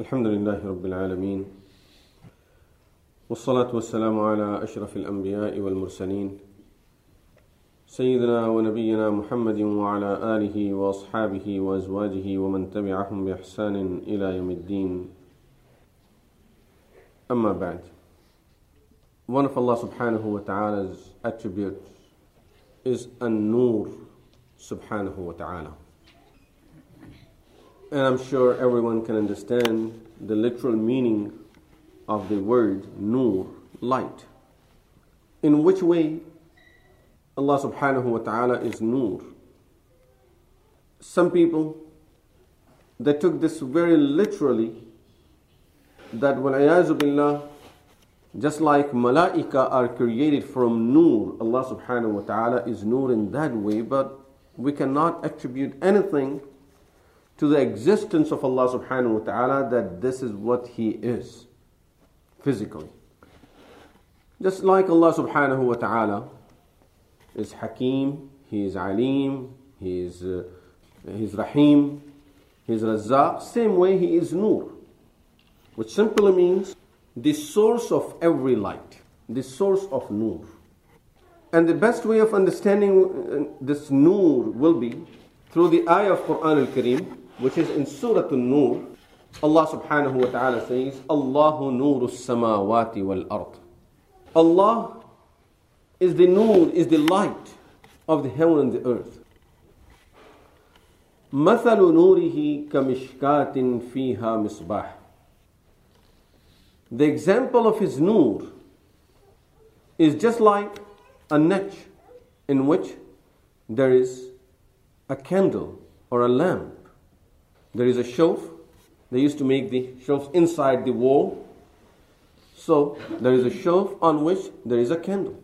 الحمد لله رب العالمين والصلاة والسلام على أشرف الأنبياء والمرسلين سيدنا ونبينا محمد وعلى آله وأصحابه وأزواجه ومن تبعهم بإحسان إلى يوم الدين أما بعد One of Allah subhanahu wa ta'ala's attributes is an-nur subhanahu wa ta'ala. And I'm sure everyone can understand the literal meaning of the word nur, light. In which way Allah subhanahu wa ta'ala is nur? Some people they took this very literally that wal billah just like malaika are created from nur, Allah subhanahu wa ta'ala is nur in that way, but we cannot attribute anything to the existence of Allah subhanahu wa ta'ala that this is what He is physically. Just like Allah subhanahu wa ta'ala is Hakim, He is Alim, He is, uh, he is Rahim, He is Razzaq, same way He is Nur, which simply means the source of every light, the source of Nur. And the best way of understanding this Nur will be through the ayah of Quran al-Kareem, which is in Surah An-Nur. Allah subhanahu wa ta'ala says, Allahu nuru samawati wal ard. Allah is the nur, is the light of the heaven and the earth. مثل نوره كمشكاة فيها مصباح the example of his nur is just like a niche in which there is a candle or a lamp. There is a shelf. They used to make the shelves inside the wall. So there is a shelf on which there is a candle.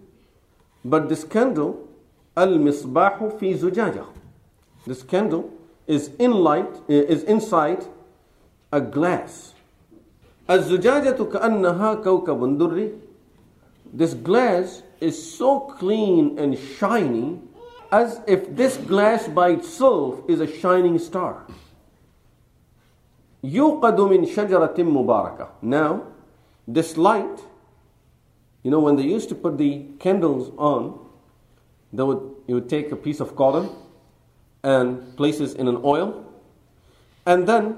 But this candle, al misbahu fi zujaja. This candle is in light, is inside a glass. الزجاجة كأنها كوكب دري This glass is so clean and shiny as if this glass by itself is a shining star. يوقد من شجرة مباركة Now, this light, you know, when they used to put the candles on, they would, you would take a piece of cotton and place it in an oil, and then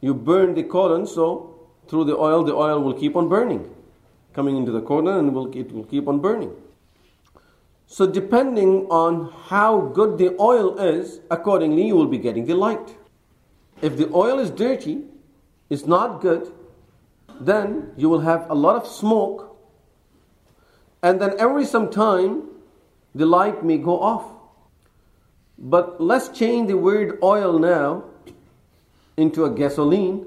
you burn the cotton so through the oil, the oil will keep on burning, coming into the corner, and will, it will keep on burning. So, depending on how good the oil is, accordingly, you will be getting the light. If the oil is dirty, it's not good, then you will have a lot of smoke, and then every some time the light may go off. But let's change the word oil now into a gasoline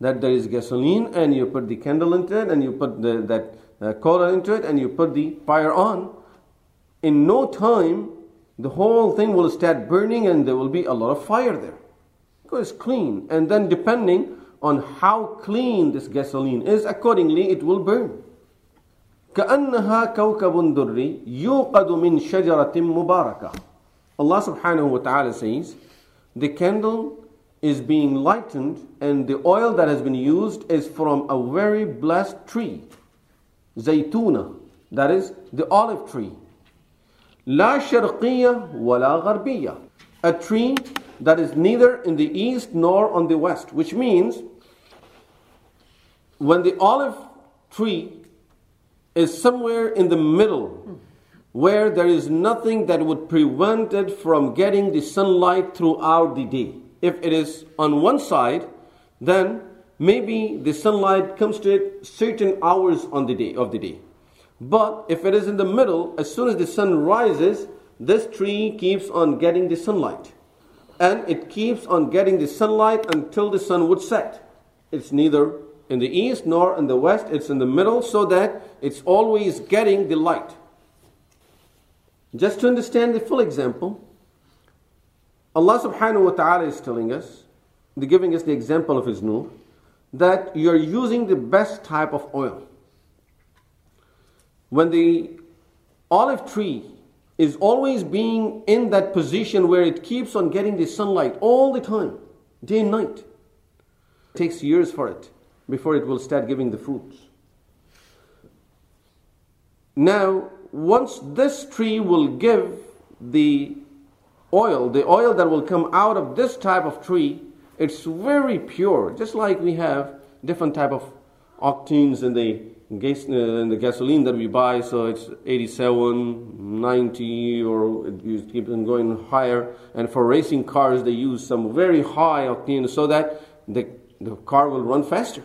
that there is gasoline and you put the candle into it and you put the, that uh, coal into it and you put the fire on, in no time the whole thing will start burning and there will be a lot of fire there. Because it's clean. And then depending on how clean this gasoline is, accordingly it will burn. كأنها كوكب دري يوقد من شجرة مباركة. Allah subhanahu wa ta'ala says, the candle is being lightened, and the oil that has been used is from a very blessed tree, zaytuna, that is the olive tree. La sharqiyya wa la gharbiyya, a tree that is neither in the east nor on the west, which means when the olive tree is somewhere in the middle, where there is nothing that would prevent it from getting the sunlight throughout the day if it is on one side, then maybe the sunlight comes to it certain hours on the day of the day. But if it is in the middle, as soon as the sun rises, this tree keeps on getting the sunlight. And it keeps on getting the sunlight until the sun would set. It's neither in the east nor in the west, it's in the middle so that it's always getting the light. Just to understand the full example, Allah subhanahu wa ta'ala is telling us, giving us the example of His nur, that you're using the best type of oil. When the olive tree is always being in that position where it keeps on getting the sunlight all the time, day and night. It takes years for it before it will start giving the fruits. Now, once this tree will give the oil, the oil that will come out of this type of tree, it's very pure, just like we have different type of octanes in the gas, uh, the gasoline that we buy, so it's 87, 90, or it keeps on going higher. And for racing cars, they use some very high octane so that the, the car will run faster.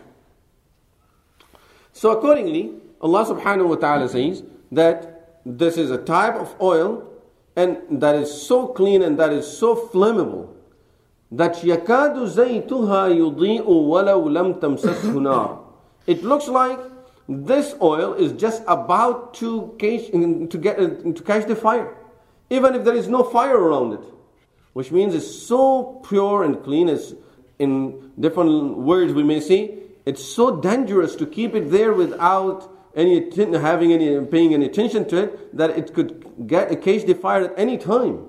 So accordingly, Allah subhanahu wa ta'ala says that this is a type of oil and that is so clean and that is so flammable that يَكَادُ زِيتُهَا yudhi'u وَلَوْ لَمْ tamsashu nar. It looks like this oil is just about to catch, to get to catch the fire, even if there is no fire around it, which means it's so pure and clean. As in different words we may see, it's so dangerous to keep it there without any having any paying any attention to it that it could get catch the fire at any time.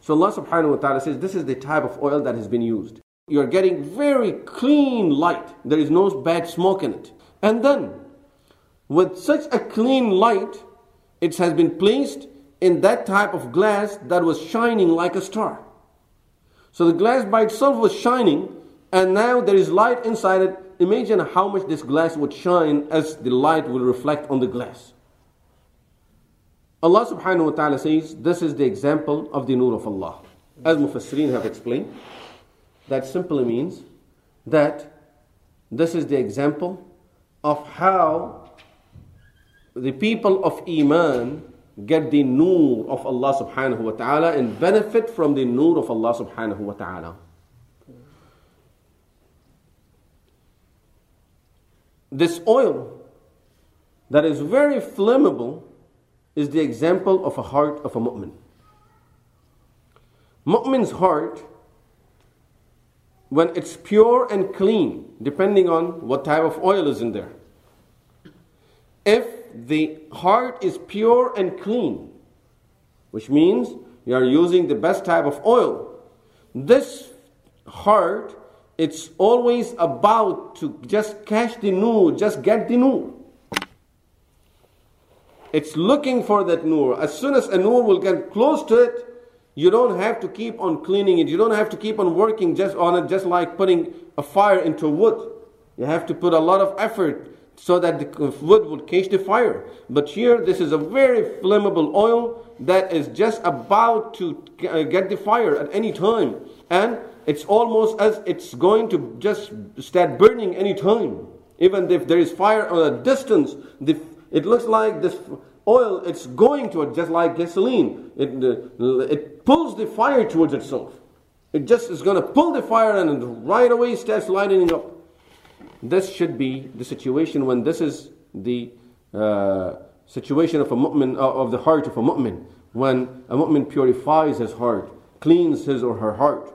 So Allah subhanahu wa ta'ala says this is the type of oil that has been used. You're getting very clean light. There is no bad smoke in it. And then, with such a clean light, it has been placed in that type of glass that was shining like a star. So the glass by itself was shining, and now there is light inside it. Imagine how much this glass would shine as the light will reflect on the glass. Allah subhanahu wa ta'ala says, This is the example of the nur of Allah. As Mufassirin have explained, that simply means that this is the example of how the people of Iman get the nur of Allah subhanahu wa ta'ala and benefit from the nur of Allah subhanahu wa ta'ala. This oil that is very flammable is the example of a heart of a mu'min. Mu'min's heart when it's pure and clean, depending on what type of oil is in there. If the heart is pure and clean, which means you are using the best type of oil, this heart it's always about to just catch the nur, just get the nur. It's looking for that nur. As soon as a nur will get close to it, you don't have to keep on cleaning it. You don't have to keep on working just on it, just like putting a fire into wood. You have to put a lot of effort so that the wood would catch the fire. But here, this is a very flammable oil that is just about to uh, get the fire at any time. And it's almost as it's going to just start burning any time. Even if there is fire on a distance, the, it looks like this oil, it's going to it just like gasoline. It, it pulls the fire towards itself. It just is going to pull the fire and right away starts lighting up. This should be the situation when this is the uh, situation of a mu'min, uh, of the heart of a mu'min. When a mu'min purifies his heart, cleans his or her heart.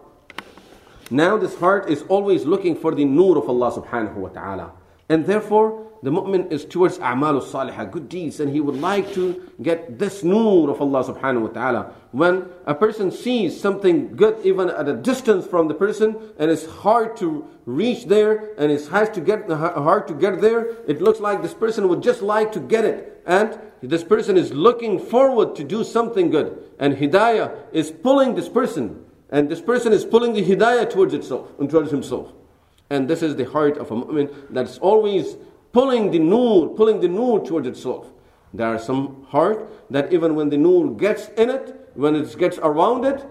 Now this heart is always looking for the nur of Allah subhanahu wa ta'ala. And therefore, the mu'min is towards a'mal salihah, good deeds, and he would like to get this nur of Allah subhanahu wa ta'ala. When a person sees something good even at a distance from the person, and it's hard to reach there, and it's hard to get hard to get there, it looks like this person would just like to get it. And this person is looking forward to do something good. And hidayah is pulling this person. And this person is pulling the hidayah towards itself towards himself. And this is the heart of a mu'min that's always pulling the nur, pulling the nur towards itself. There are some heart that even when the nur gets in it, when it gets around it,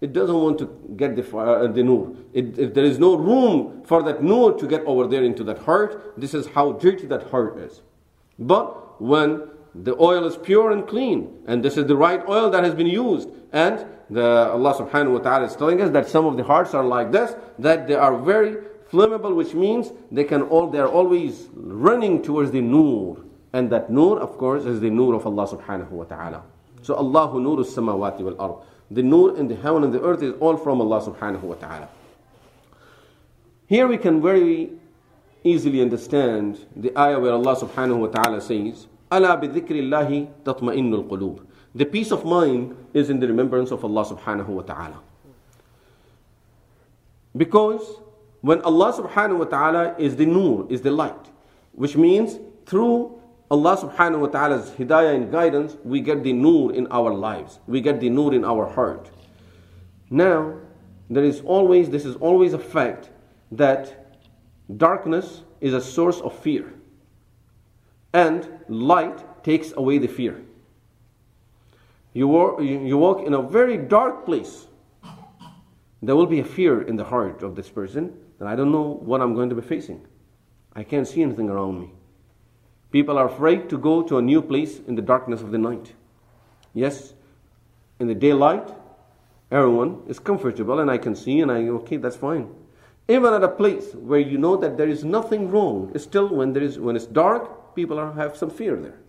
it doesn't want to get the, uh, the nur. It, it, there is no room for that nur to get over there into that heart. This is how dirty that heart is. But when the oil is pure and clean, and this is the right oil that has been used, and the, Allah subhanahu wa ta'ala is telling us that some of the hearts are like this, that they are very flammable, which means they can all they are always running towards the nur, and that nur, of course, is the nur of Allah subhanahu wa taala. So Allah nur samawati wal ard. The nur in the heaven and the earth is all from Allah subhanahu wa taala. Here we can very easily understand the ayah where Allah subhanahu wa taala says, "Ala bi dhikrillahi tatma'innul qulub." The peace of mind is in the remembrance of Allah subhanahu wa ta'ala. Because when Allah subhanahu wa ta'ala is the nur, is the light, which means through Allah subhanahu wa ta'ala's hidayah and guidance, we get the nur in our lives. We get the nur in our heart. Now, there is always, this is always a fact that darkness is a source of fear. And light takes away the fear. You walk, you walk in a very dark place. There will be a fear in the heart of this person that I don't know what I'm going to be facing. I can't see anything around me. People are afraid to go to a new place in the darkness of the night. Yes, in the daylight, everyone is comfortable and I can see and I, okay, that's fine. Even at a place where you know that there is nothing wrong, still when there is when it's dark, people are, have some fear there.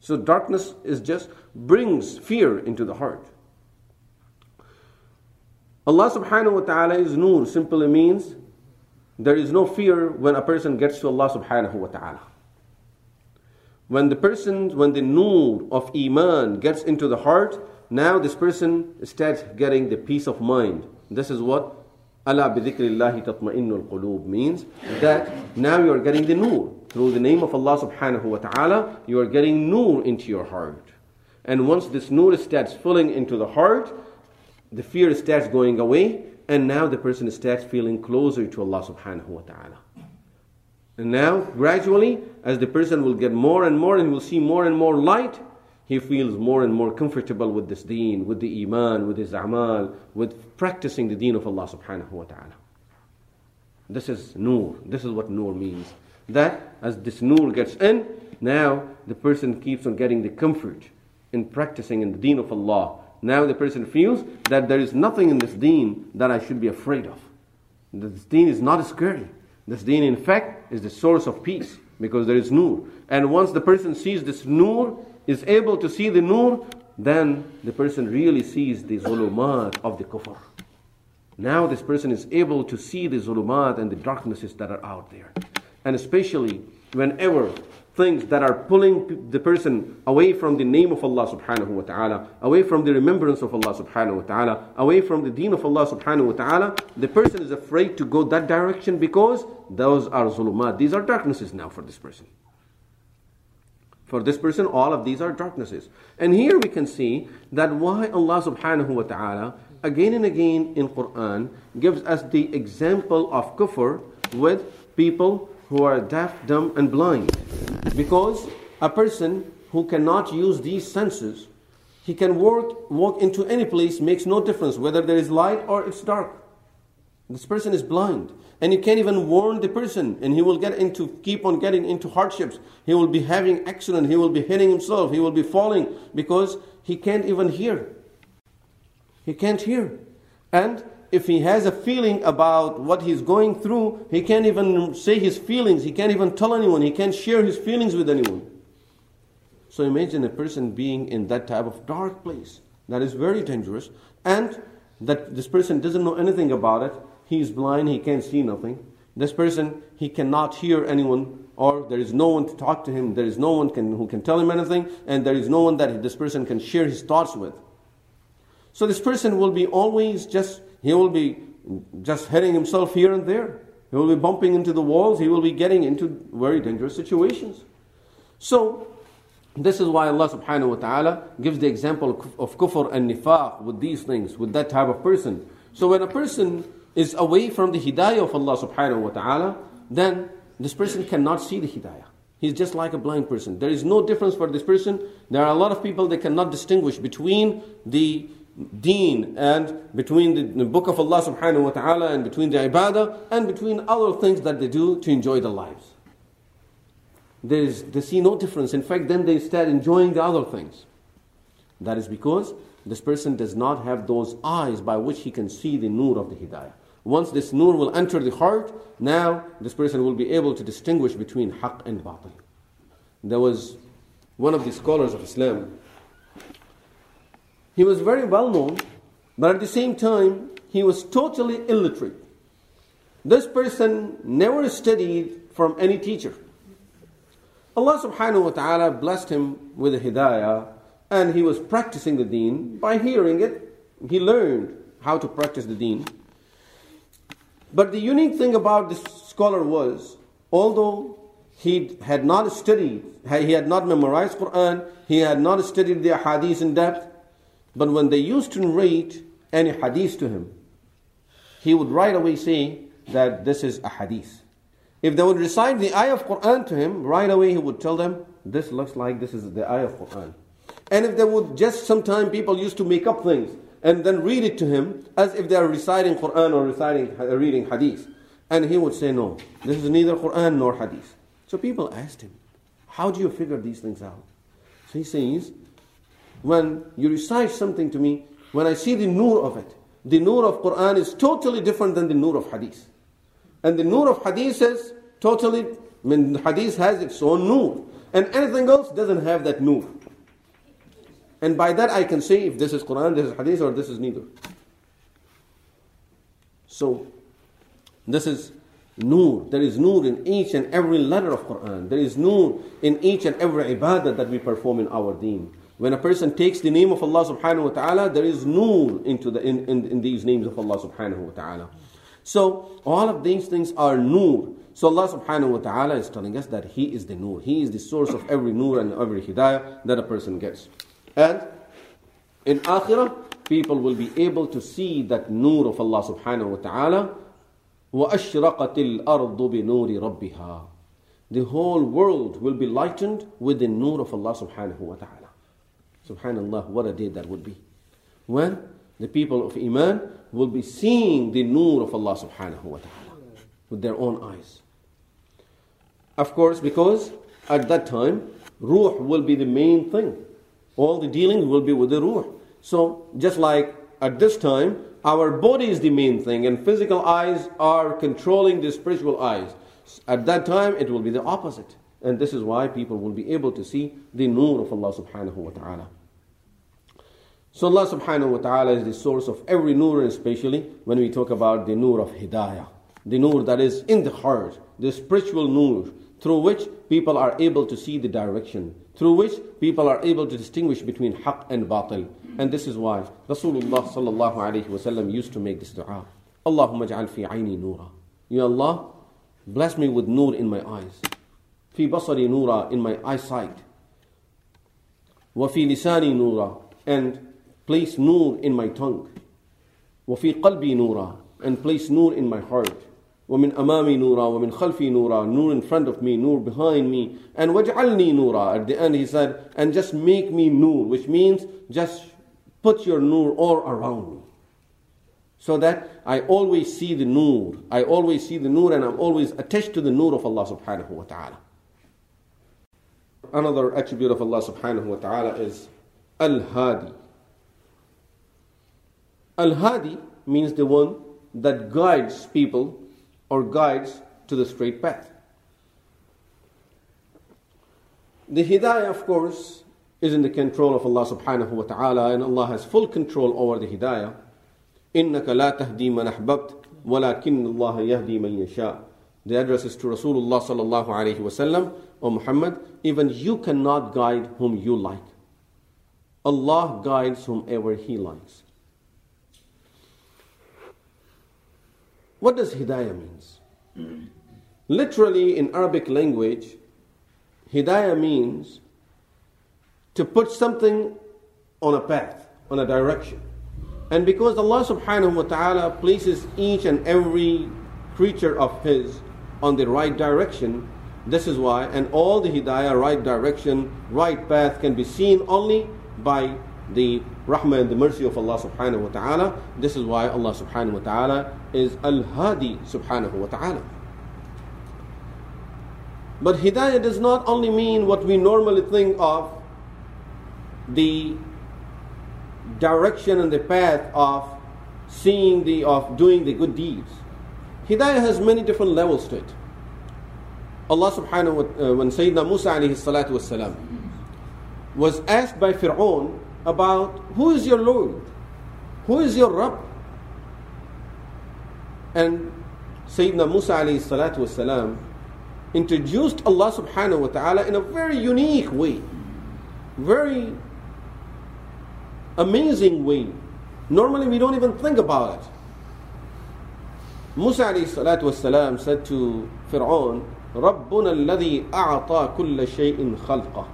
So darkness is just brings fear into the heart. Allah subhanahu wa ta'ala is nur simply means there is no fear when a person gets to Allah subhanahu wa ta'ala. When the person, when the nur of Iman gets into the heart, now this person starts getting the peace of mind. This is what Allah bidhikrillahi tatma'innul qulub means that now you are getting the nur. Through the name of Allah subhanahu wa ta'ala, you are getting nur into your heart. And once this nur starts filling into the heart, the fear starts going away, and now the person starts feeling closer to Allah subhanahu wa ta'ala. And now, gradually, as the person will get more and more and will see more and more light, he feels more and more comfortable with this deen, with the iman, with his amal, with practicing the deen of Allah subhanahu wa ta'ala. This is nur. This is what nur means. That as this nur gets in, now the person keeps on getting the comfort in practicing in the deen of Allah. Now the person feels that there is nothing in this deen that I should be afraid of. This deen is not scary. This deen, in fact, is the source of peace because there is nur. And once the person sees this nur, is able to see the nur, then the person really sees the zulumat of the kufr. Now this person is able to see the zulumat and the darknesses that are out there. And especially whenever things that are pulling the person away from the name of Allah subhanahu wa ta'ala, away from the remembrance of Allah subhanahu wa ta'ala, away from the deen of Allah subhanahu wa ta'ala, the person is afraid to go that direction because those are zulumat. These are darknesses now for this person. For this person, all of these are darknesses. And here we can see that why Allah subhanahu wa ta'ala again and again in Quran gives us the example of kufr with people who are deaf, dumb, and blind. Because a person who cannot use these senses, he can walk, walk into any place, makes no difference whether there is light or it's dark. This person is blind. And you can't even warn the person, and he will get into keep on getting into hardships. He will be having accident, he will be hitting himself, he will be falling because he can't even hear. He can't hear. And if he has a feeling about what he's going through, he can't even say his feelings, he can't even tell anyone, he can't share his feelings with anyone. So imagine a person being in that type of dark place. That is very dangerous. And that this person doesn't know anything about it he is blind, he can't see nothing. This person, he cannot hear anyone, or there is no one to talk to him, there is no one can, who can tell him anything, and there is no one that this person can share his thoughts with. So this person will be always just, he will be just hitting himself here and there. He will be bumping into the walls, he will be getting into very dangerous situations. So, this is why Allah subhanahu wa ta'ala gives the example of kufr and nifaq with these things, with that type of person. So when a person is away from the hidayah of Allah subhanahu wa ta'ala, then this person cannot see the hidayah. He's just like a blind person. There is no difference for this person. There are a lot of people that cannot distinguish between the deen and between the, the book of Allah subhanahu wa ta'ala and between the ibadah and between other things that they do to enjoy their lives. There is, they see no difference. In fact, then they start enjoying the other things. That is because this person does not have those eyes by which he can see the nur of the hidayah. Once this nur will enter the heart, now this person will be able to distinguish between haqq and batil. There was one of the scholars of Islam. He was very well known, but at the same time, he was totally illiterate. This person never studied from any teacher. Allah subhanahu wa ta'ala blessed him with a hidayah, and he was practicing the deen. By hearing it, he learned how to practice the deen. But the unique thing about this scholar was, although he had not studied, he had not memorized Quran, he had not studied the hadith in depth, but when they used to narrate any hadith to him, he would right away say that this is a hadith. If they would recite the ayah of Quran to him, right away he would tell them, this looks like this is the ayah of Quran. And if they would just sometime people used to make up things and then read it to him as if they are reciting Quran or reciting uh, reading hadith. And he would say, No, this is neither Quran nor hadith. So people asked him, How do you figure these things out? So he says, When you recite something to me, when I see the nur of it, the nur of Quran is totally different than the nur of hadith. And the nur of hadith is totally, I mean, hadith has its own nur. And anything else doesn't have that nur. And by that I can say if this is Quran, this is Hadith, or this is neither. So, this is Noor. There is Noor in each and every letter of Quran. There is Noor in each and every ibadah that we perform in our deen. When a person takes the name of Allah subhanahu wa ta'ala, there is Noor into the, in, in, in these names of Allah subhanahu wa ta'ala. So, all of these things are Noor. So Allah subhanahu wa ta'ala is telling us that He is the Noor. He is the source of every Noor and every Hidayah that a person gets. And in Akhirah, people will be able to see that nur of Allah subhanahu wa ta'ala. وَأَشْرَقَتِ الْأَرْضُ بِنُورِ رَبِّهَا The whole world will be lightened with the nur of Allah subhanahu wa ta'ala. Subhanallah, what a day that would be. When the people of Iman will be seeing the nur of Allah subhanahu wa ta'ala with their own eyes. Of course, because at that time, ruh will be the main thing. All the dealing will be with the ruh. So, just like at this time, our body is the main thing, and physical eyes are controlling the spiritual eyes. At that time, it will be the opposite. And this is why people will be able to see the nur of Allah subhanahu wa ta'ala. So Allah subhanahu wa ta'ala is the source of every nur, especially when we talk about the nur of hidayah. The nur that is in the heart, the spiritual nur, through which people are able to see the direction, through which people are able to distinguish between haqq and batil. And this is why Rasulullah sallallahu alayhi wasallam used to make this dua. Allahumma ja'al fi ayni nura. Ya Allah, bless me with nur in my eyes. Fi basari nura, in my eyesight. Wa fi lisani nura, and place nur in my tongue. Wa fi qalbi nura, and place nur in my heart. ومن أمامي نورا ومن خلفي نورا nur in front of me nur behind me and وجعلني نورا at the end he said and just make me nur which means just put your nur all around me so that I always see the nur I always see the nur and I'm always attached to the nur of Allah subhanahu wa ta'ala another attribute of Allah subhanahu wa ta'ala is Al-Hadi Al-Hadi means the one that guides people or guides to the straight path. The hidayah, of course, is in the control of Allah subhanahu wa ta'ala, and Allah has full control over the hidayah. إِنَّكَ لَا تَهْدِي مَنْ أَحْبَبْتَ وَلَكِنَّ اللَّهَ يَهْدِي مَنْ يَشَاءُ The address is to Rasulullah sallallahu alayhi wa sallam, O Muhammad, even you cannot guide whom you like. Allah guides whomever He likes. What does hidayah means? Literally in Arabic language, hidayah means to put something on a path, on a direction. And because Allah subhanahu wa ta'ala places each and every creature of His on the right direction, this is why, and all the hidayah, right direction, right path can be seen only by the rahmah and the mercy of Allah subhanahu wa ta'ala. This is why Allah subhanahu wa ta'ala is Al Hadi subhanahu wa ta'ala. But hidayah does not only mean what we normally think of the direction and the path of seeing the of doing the good deeds. Hidayah has many different levels to it. Allah subhanahu wa ta'ala, uh, when Sayyidina Musa alayhi salatu was was asked by Fir'aun about who is your Lord? Who is your Rabb? And Sayyidina Musa alayhi salatu wasalam introduced Allah subhanahu wa ta'ala in a very unique way, very amazing way. Normally we don't even think about it. Musa alayhi salatu wasalam said to Fir'aun, رَبُّنَا الَّذِي أَعْطَى كُلَّ شَيْءٍ خَلْقَهُ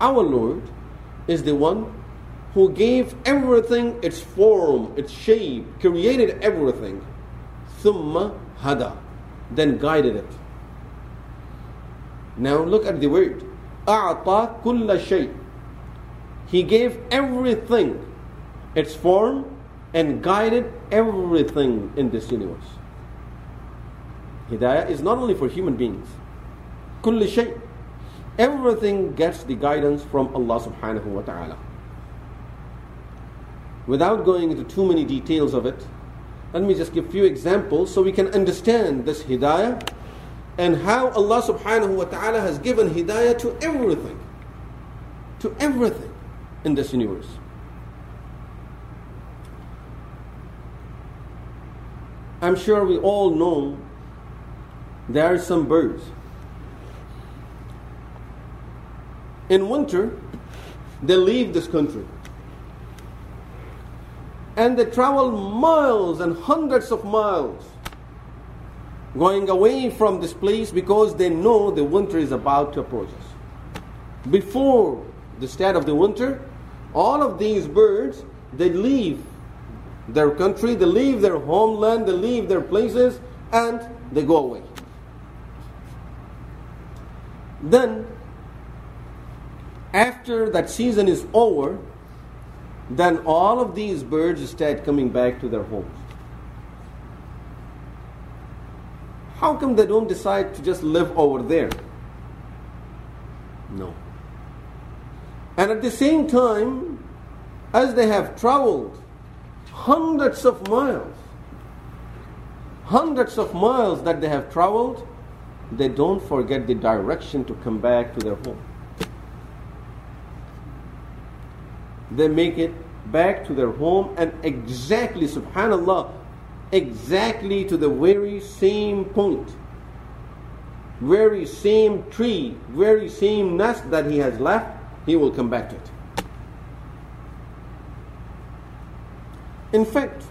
Our Lord is the one who gave everything its form, its shape, created everything. ثُمَّ هَدَى Then guided it. Now look at the word. أَعْطَى كُلَّ شَيْءٍ He gave everything its form and guided everything in this universe. Hidayah is not only for human beings. Kulli shay. Everything gets the guidance from Allah subhanahu wa ta'ala. Without going into too many details of it, let me just give few examples so we can understand this hidayah and how Allah subhanahu wa ta'ala has given hidayah to everything. To everything in this universe. I'm sure we all know there are some birds. In winter, they leave this country. And they travel miles and hundreds of miles going away from this place because they know the winter is about to approach us. Before the start of the winter, all of these birds they leave their country, they leave their homeland, they leave their places, and they go away. Then, after that season is over, then all of these birds start coming back to their homes. How come they don't decide to just live over there? No. And at the same time, as they have traveled hundreds of miles, hundreds of miles that they have traveled, they don't forget the direction to come back to their home. They make it back to their home and exactly, subhanAllah, exactly to the very same point, very same tree, very same nest that he has left, he will come back to it. In fact,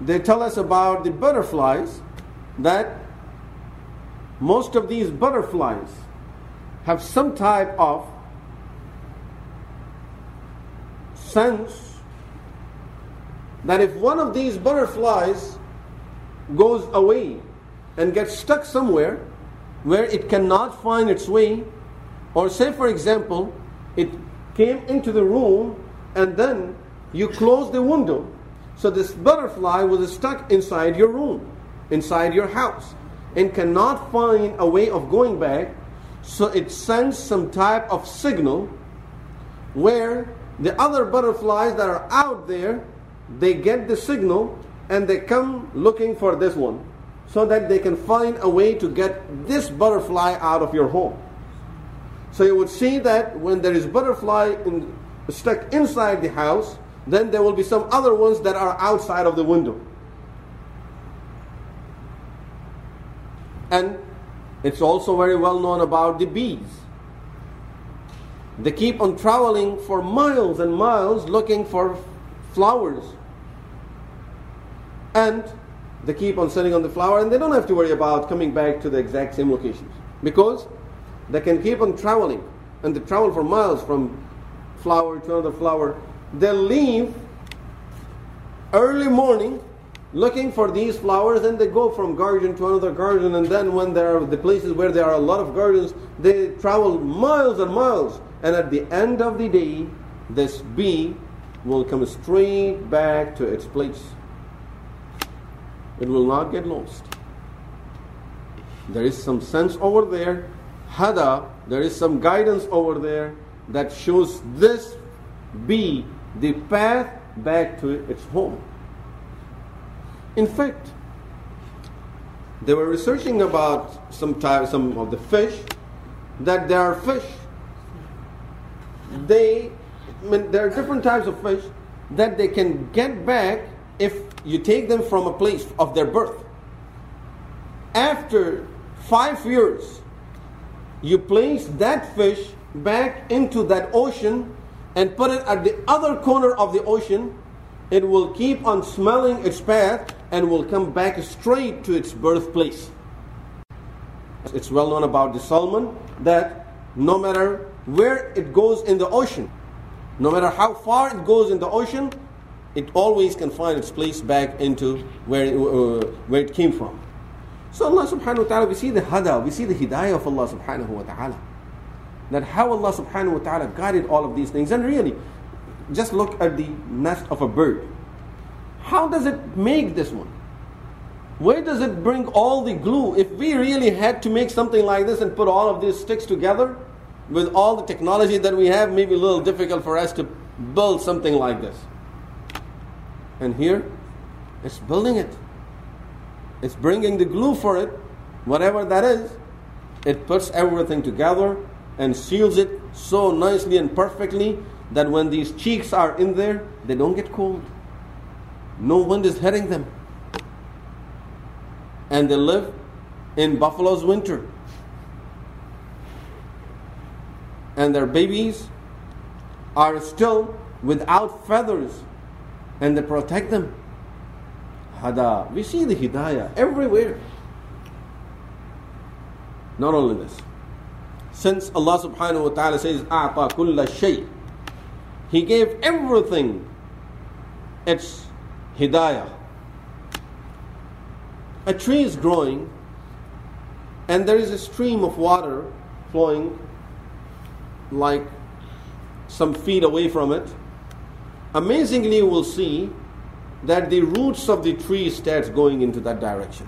they tell us about the butterflies that most of these butterflies have some type of sense that if one of these butterflies goes away and gets stuck somewhere where it cannot find its way, or say, for example, it came into the room and then you close the window, so this butterfly was stuck inside your room, inside your house, and cannot find a way of going back, so it sends some type of signal where the other butterflies that are out there they get the signal and they come looking for this one so that they can find a way to get this butterfly out of your home. So you would see that when there is butterfly in, stuck inside the house, then there will be some other ones that are outside of the window. And it's also very well known about the bees. They keep on traveling for miles and miles looking for flowers and they keep on sitting on the flower and they don't have to worry about coming back to the exact same locations because they can keep on traveling and they travel for miles from flower to another flower. They leave early morning looking for these flowers and they go from garden to another garden and then when there are the places where there are a lot of gardens they travel miles and miles and at the end of the day this bee will come straight back to its place it will not get lost. There is some sense over there, hada, there is some guidance over there that shows this bee the path back to its home. In fact, they were researching about some type, some of the fish that there are fish. They, I mean, there are different types of fish that they can get back if you take them from a place of their birth. After five years, you place that fish back into that ocean and put it at the other corner of the ocean, it will keep on smelling its path and will come back straight to its birthplace. It's well known about the salmon that no matter where it goes in the ocean, no matter how far it goes in the ocean, it always can find its place back into where it, uh, where it came from. So Allah subhanahu wa ta'ala, we see the hada, we see the hidayah of Allah subhanahu wa ta'ala. That how Allah subhanahu wa ta'ala guided all of these things. And really, just look at the nest of a bird. How does it make this one? Where does it bring all the glue? If we really had to make something like this and put all of these sticks together, with all the technology that we have, maybe a little difficult for us to build something like this. And here, it's building it. It's bringing the glue for it, whatever that is. It puts everything together and seals it so nicely and perfectly that when these cheeks are in there, they don't get cold. No wind is hitting them. And they live in Buffalo's winter. And their babies are still without feathers and they protect them. Hada. We see the hidayah everywhere. Not only this. Since Allah subhanahu wa ta'ala says, أَعْطَى كُلَّ شَيْءٍ He gave everything its hidayah. A tree is growing and there is a stream of water flowing like some feet away from it. Amazingly, you will see that the roots of the tree starts going into that direction.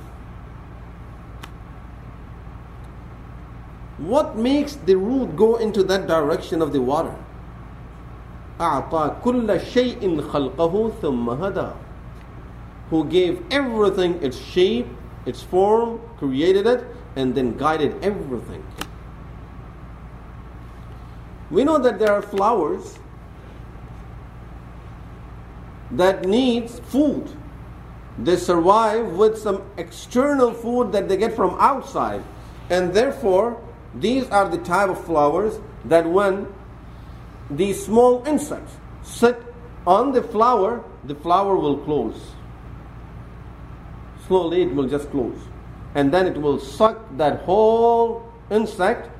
What makes the root go into that direction of the water? أعطى كل شيء خلقه ثم هدى who gave everything its shape, its form, created it, and then guided everything. We know that there are flowers that needs food. They survive with some external food that they get from outside. And therefore, these are the type of flowers that when these small insects sit on the flower, the flower will close. Slowly it will just close. And then it will suck that whole insect,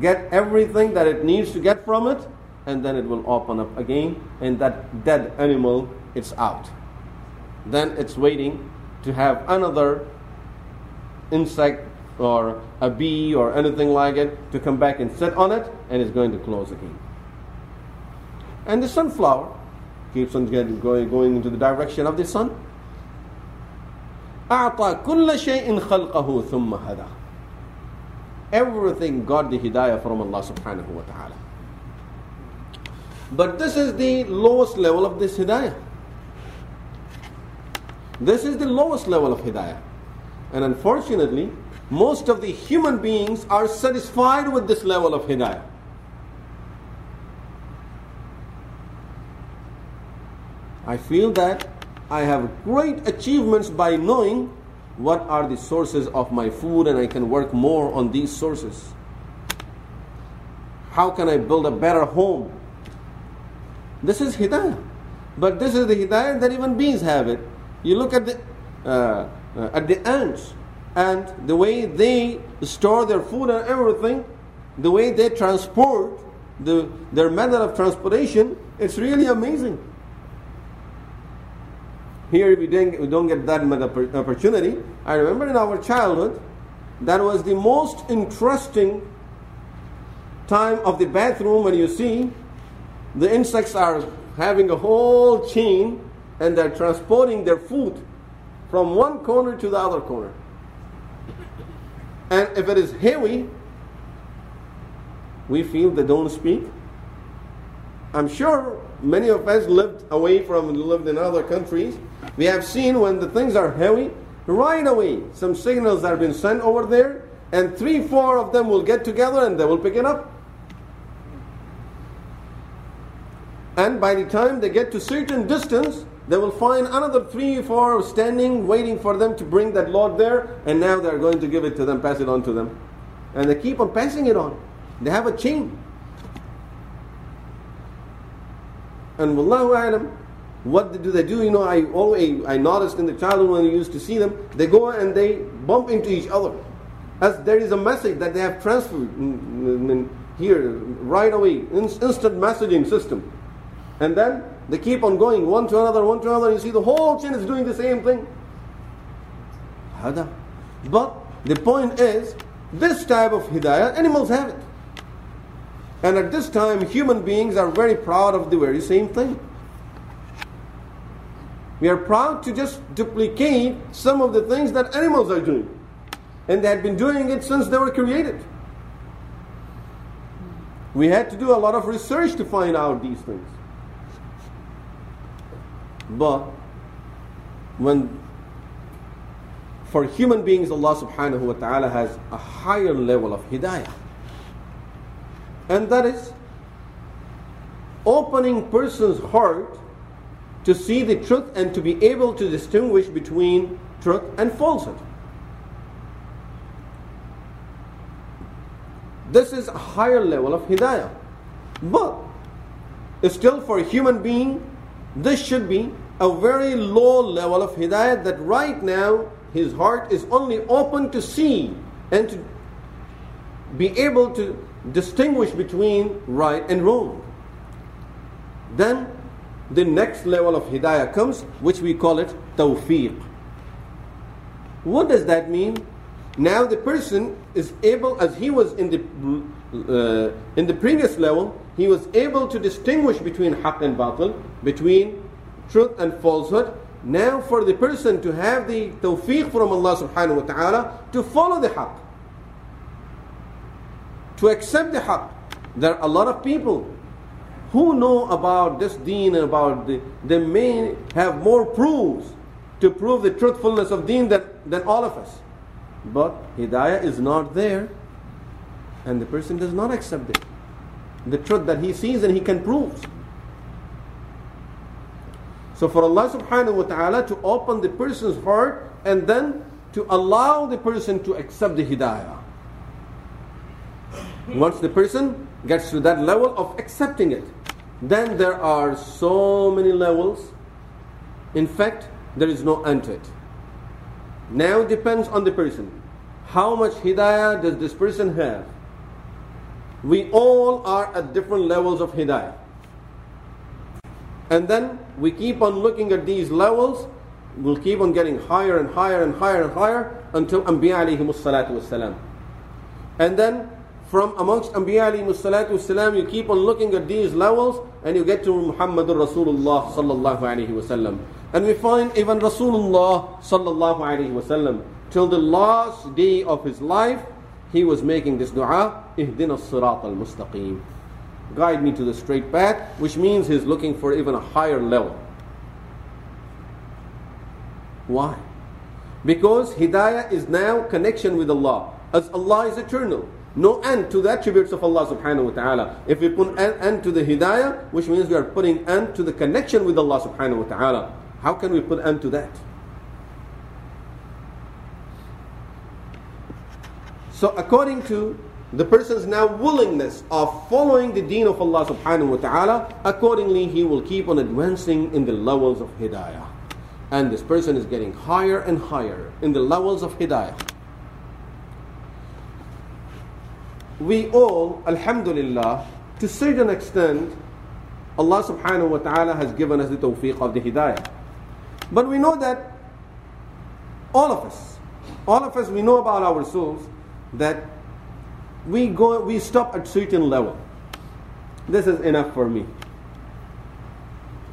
get everything that it needs to get from it, and then it will open up again, and that dead animal it's out. Then it's waiting to have another insect or a bee or anything like it to come back and sit on it, and it's going to close again. And the sunflower keeps on getting, going, going into the direction of the sun. أعطى كل شيء خلقه ثم هدى. Everything got the hidayah from Allah subhanahu wa ta'ala. But this is the lowest level of this hidayah. This is the lowest level of hidayah. And unfortunately, most of the human beings are satisfied with this level of hidayah. I feel that I have great achievements by knowing what are the sources of my food and I can work more on these sources. How can I build a better home? This is hidayah. But this is the hidayah that even bees have it. You look at the uh, uh, at the ants and the way they store their food and everything, the way they transport the, their method of transportation, it's really amazing. Here we don't, don't get that much opportunity. I remember in our childhood, that was the most interesting time of the bathroom when you see the insects are having a whole chain and they're transporting their food from one corner to the other corner. And if it is heavy, we feel they don't speak. I'm sure many of us lived away from lived in other countries. We have seen when the things are heavy, right away some signals are being sent over there, and three, four of them will get together and they will pick it up. And by the time they get to certain distance, they will find another three, four standing, waiting for them to bring that load there, and now they're going to give it to them, pass it on to them. And they keep on passing it on. They have a chain. And wallahu alam, what do they do? You know, I always I noticed in the childhood when we used to see them, they go and they bump into each other, as there is a message that they have transferred here right away, instant messaging system, and then they keep on going one to another, one to another. You see, the whole chain is doing the same thing. But the point is, this type of hidayah, animals have it. And at this time, human beings are very proud of the very same thing. We are proud to just duplicate some of the things that animals are doing. And they had been doing it since they were created. We had to do a lot of research to find out these things. But when for human beings Allah subhanahu wa ta'ala has a higher level of hidayah. And that is opening person's heart to see the truth and to be able to distinguish between truth and falsehood. This is a higher level of hidayah. But still for a human being, this should be a very low level of hidayah that right now his heart is only open to see and to be able to distinguish between right and wrong. Then the next level of hidayah comes, which we call it tawfiq. What does that mean? Now the person is able, as he was in the uh, in the previous level, he was able to distinguish between haqq and batil, between truth and falsehood. Now for the person to have the tawfiq from Allah subhanahu wa ta'ala to follow the haqq, to accept the haqq. There are a lot of people who know about this deen and about the, they may have more proofs to prove the truthfulness of deen than, than all of us. But hidayah is not there and the person does not accept it. The truth that he sees and he can prove. So for Allah subhanahu wa ta'ala to open the person's heart and then to allow the person to accept the hidayah. Once the person gets to that level of accepting it, then there are so many levels. In fact, there is no end to it. Now depends on the person. How much hidayah does this person have? We all are at different levels of hidayah. And then we keep on looking at these levels, we'll keep on getting higher and higher and higher and higher until Anbiya alayhi salatu. And then from amongst Anbiya wasalam, you keep on looking at these levels and you get to Muhammadur Rasulullah sallallahu alayhi wasallam. And we find even Rasulullah sallallahu alayhi wasallam till the last day of his life, he was making this dua, Ihdina sirat al-mustaqim guide me to the straight path, which means he's looking for even a higher level. Why? Because hidayah is now connection with Allah. As Allah is eternal. No end to the attributes of Allah subhanahu wa ta'ala. If we put an end to the hidayah, which means we are putting end to the connection with Allah subhanahu wa ta'ala. How can we put end to that? So according to the person's now willingness of following the deen of Allah subhanahu wa ta'ala, accordingly he will keep on advancing in the levels of hidayah. And this person is getting higher and higher in the levels of hidayah. We all, alhamdulillah, to certain extent, Allah subhanahu wa ta'ala has given us the tawfiq of the hidayah. But we know that all of us, all of us, we know about our souls that we go we stop at certain level. This is enough for me.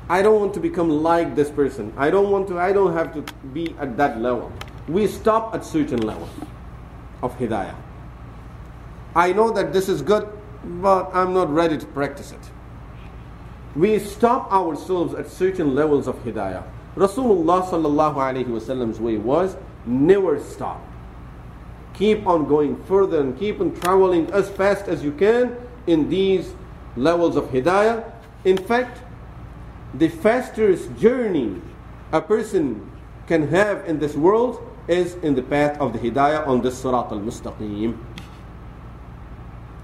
I don't want to become like this person. I don't want to i don't have to be at that level. We stop at certain level of hidayah i know that this is good but i'm not ready to practice it we stop ourselves at certain levels of hidayah rasulullah sallallahu alaihi wasallam's way was never stop keep on going further and keep on traveling as fast as you can in these levels of hidayah. In fact, the fastest journey a person can have in this world is in the path of the hidayah on this Sirat al-mustaqim.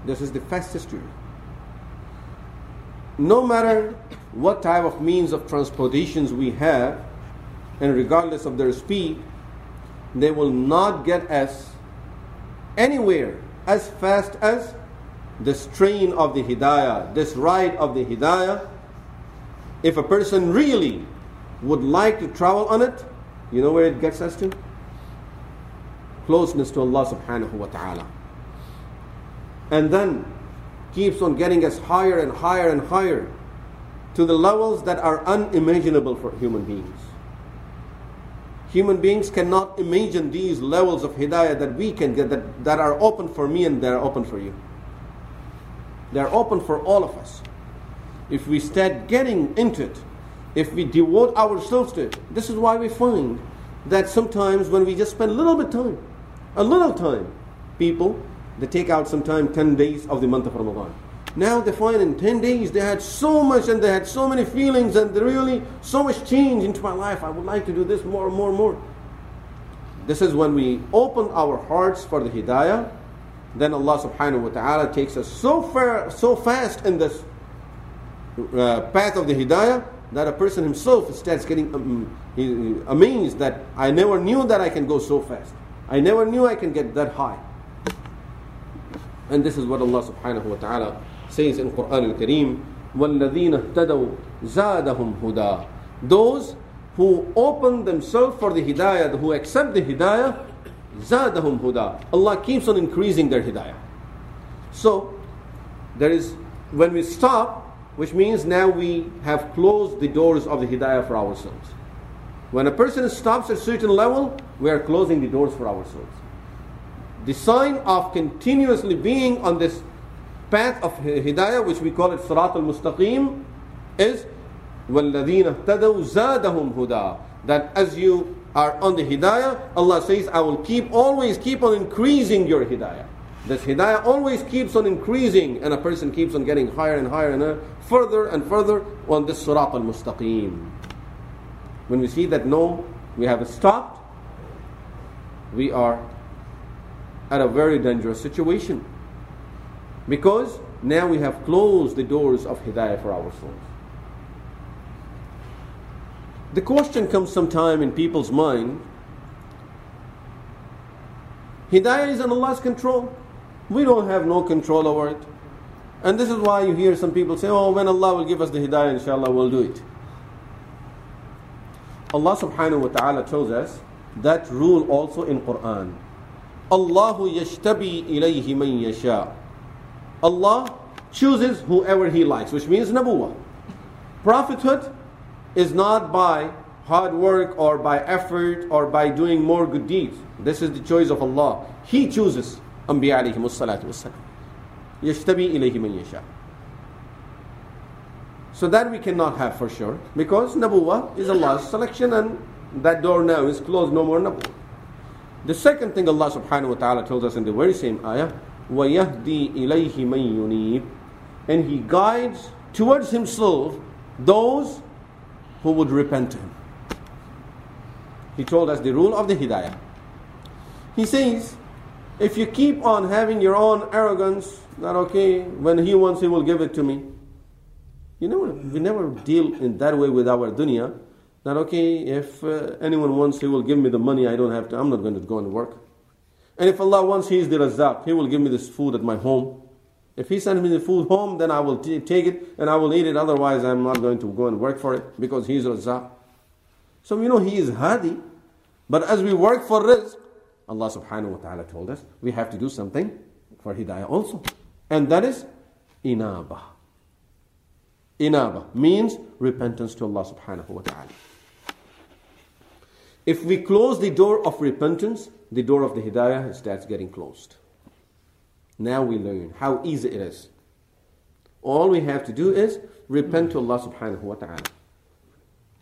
This is the fastest journey. No matter what type of means of transportations we have, and regardless of their speed, they will not get us anywhere as fast as this train of the Hidayah, this ride of the Hidayah. If a person really would like to travel on it, you know where it gets us to? Closeness to Allah subhanahu wa ta'ala. And then keeps on getting us higher and higher and higher to the levels that are unimaginable for human beings. Human beings cannot imagine these levels of hidayah that we can get, that, that are open for me and that are open for you. They are open for all of us. If we start getting into it, if we devote ourselves to it, this is why we find that sometimes when we just spend a little bit of time, a little time, people, they take out some time, 10 days of the month of Ramadan. Now they find in 10 days they had so much and they had so many feelings and they really so much change into my life. I would like to do this more and more and more. This is when we open our hearts for the hidayah, then Allah subhanahu wa ta'ala takes us so far, so fast in this uh, path of the hidayah that a person himself starts getting um, amazed that I never knew that I can go so fast. I never knew I can get that high. And this is what Allah subhanahu wa ta'ala says in Quran al-Kareem, وَالَّذِينَ اهْتَدَوْا زَادَهُمْ هُدَى Those who open themselves for the hidayah, who accept the hidayah, زَادَهُمْ هُدَى Allah keeps on increasing their hidayah. So, there is, when we stop, which means now we have closed the doors of the hidayah for ourselves. When a person stops at a certain level, we are closing the doors for ourselves. The sign of continuously being on this path of hidayah, which we call it Sirat al Mustaqim, is وَالَّذِينَ اهْتَدَوْا زَادَهُمْ هُدَى That as you are on the hidayah, Allah says, I will keep always keep on increasing your hidayah. This hidayah always keeps on increasing, and a person keeps on getting higher and higher and higher, further and further on this Sirat al Mustaqim. When we see that no, we have stopped, we are at a very dangerous situation. Because now we have closed the doors of Hidayah for ourselves. The question comes sometime in people's mind Hidayah is in Allah's control. We don't have no control over it. And this is why you hear some people say, oh, when Allah will give us the Hidayah, inshallah, we'll do it. Allah subhanahu wa ta'ala tells us that rule also in Quran. Allahu yajtabi ilayhi man yasha. Allah chooses whoever He likes, which means Nabuwah. Prophethood is not by hard work or by effort or by doing more good deeds. This is the choice of Allah. He chooses Anbiya alayhi salatu. Yajtabi ilayhi man yasha. So that we cannot have for sure because Nabuwah is Allah's selection and that door now is closed, no more Nabuwah. The second thing Allah subhanahu wa ta'ala tells us in the very same ayah وَيَهْدِي إِلَيْهِ مَن يُنِيبُ And He guides towards Himself those who would repent to Him. He told us the rule of the Hidayah. He says, if you keep on having your own arrogance, that okay, when He wants, He will give it to me. You know, we never deal in that way with our dunya. That okay, if uh, anyone wants, He will give me the money. I don't have to. I'm not going to go and work. And if Allah wants, He is the Razak. He will give me this food at my home. If He sends me the food home, then I will t- take it and I will eat it. Otherwise, I'm not going to go and work for it because He is Razak. So we know He is Hadi. But as we work for rizq, Allah subhanahu wa ta'ala told us we have to do something for Hidayah also. And that is inaba. Inaba means repentance to Allah subhanahu wa ta'ala. If we close the door of repentance, the door of the hidayah starts getting closed. Now we learn how easy it is. All we have to do is repent to Allah subhanahu wa ta'ala.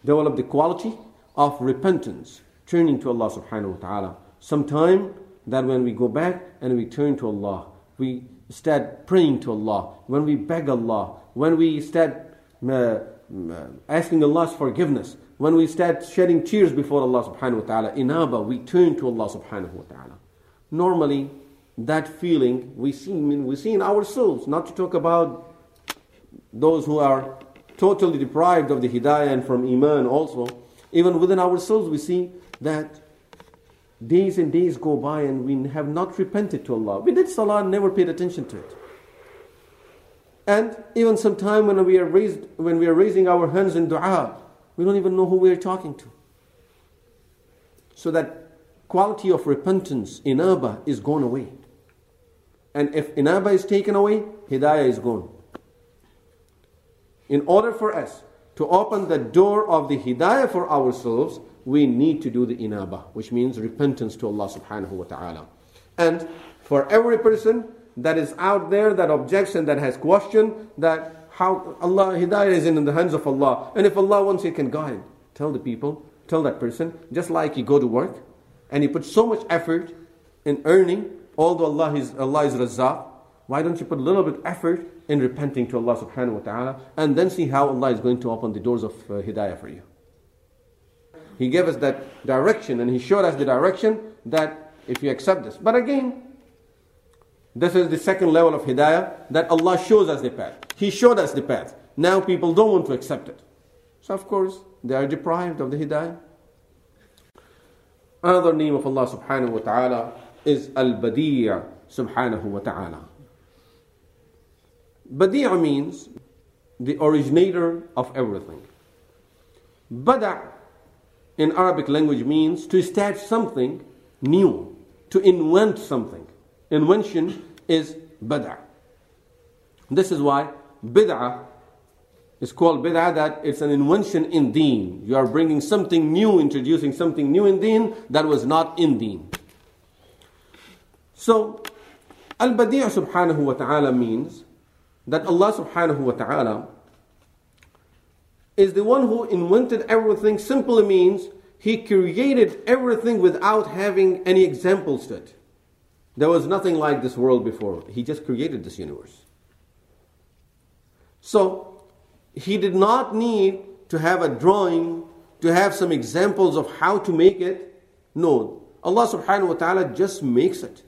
Develop the quality of repentance, turning to Allah subhanahu wa ta'ala. Sometime that when we go back and we turn to Allah, we start praying to Allah, when we beg Allah, when we start uh, uh asking Allah's forgiveness, when we start shedding tears before Allah subhanahu wa ta'ala, inaba, we turn to Allah subhanahu wa ta'ala. Normally, that feeling we see, we see in ourselves, not to talk about those who are totally deprived of the hidayah and from iman also, even within ourselves we see that days and days go by and we have not repented to Allah. We did salah and never paid attention to it. And even sometime when we are raised, when we are raising our hands in dua, we don't even know who we are talking to. So that quality of repentance, inaba, is gone away. And if inaba is taken away, hidayah is gone. In order for us to open the door of the hidayah for ourselves, we need to do the inaba, which means repentance to Allah subhanahu wa ta'ala. And for every person that is out there that objects and that has question that how Allah hidayah is in the hands of Allah. And if Allah wants, He can guide. Tell the people, tell that person, just like you go to work and you put so much effort in earning, although Allah is Allah is Razzaq, why don't you put a little bit effort in repenting to Allah subhanahu wa ta'ala and then see how Allah is going to open the doors of uh, hidayah for you. He gave us that direction and He showed us the direction that if you accept this. But again, this is the second level of hidayah that Allah shows us the path. He showed us the path. Now people don't want to accept it. So, of course, they are deprived of the hidayah. Another name of Allah subhanahu wa ta'ala is Al Badi' subhanahu wa ta'ala. Badi' means the originator of everything. Bada' in Arabic language means to start something new, to invent something. Invention is bid'ah. This is why bid'ah is called bid'ah that it's an invention in deen. You are bringing something new, introducing something new in deen that was not in deen. So, al-badi' subhanahu wa ta'ala means that Allah subhanahu wa ta'ala is the one who invented everything simply means he created everything without having any examples to it. There was nothing like this world before. He just created this universe. So, he did not need to have a drawing, to have some examples of how to make it. No. Allah subhanahu wa ta'ala just makes it.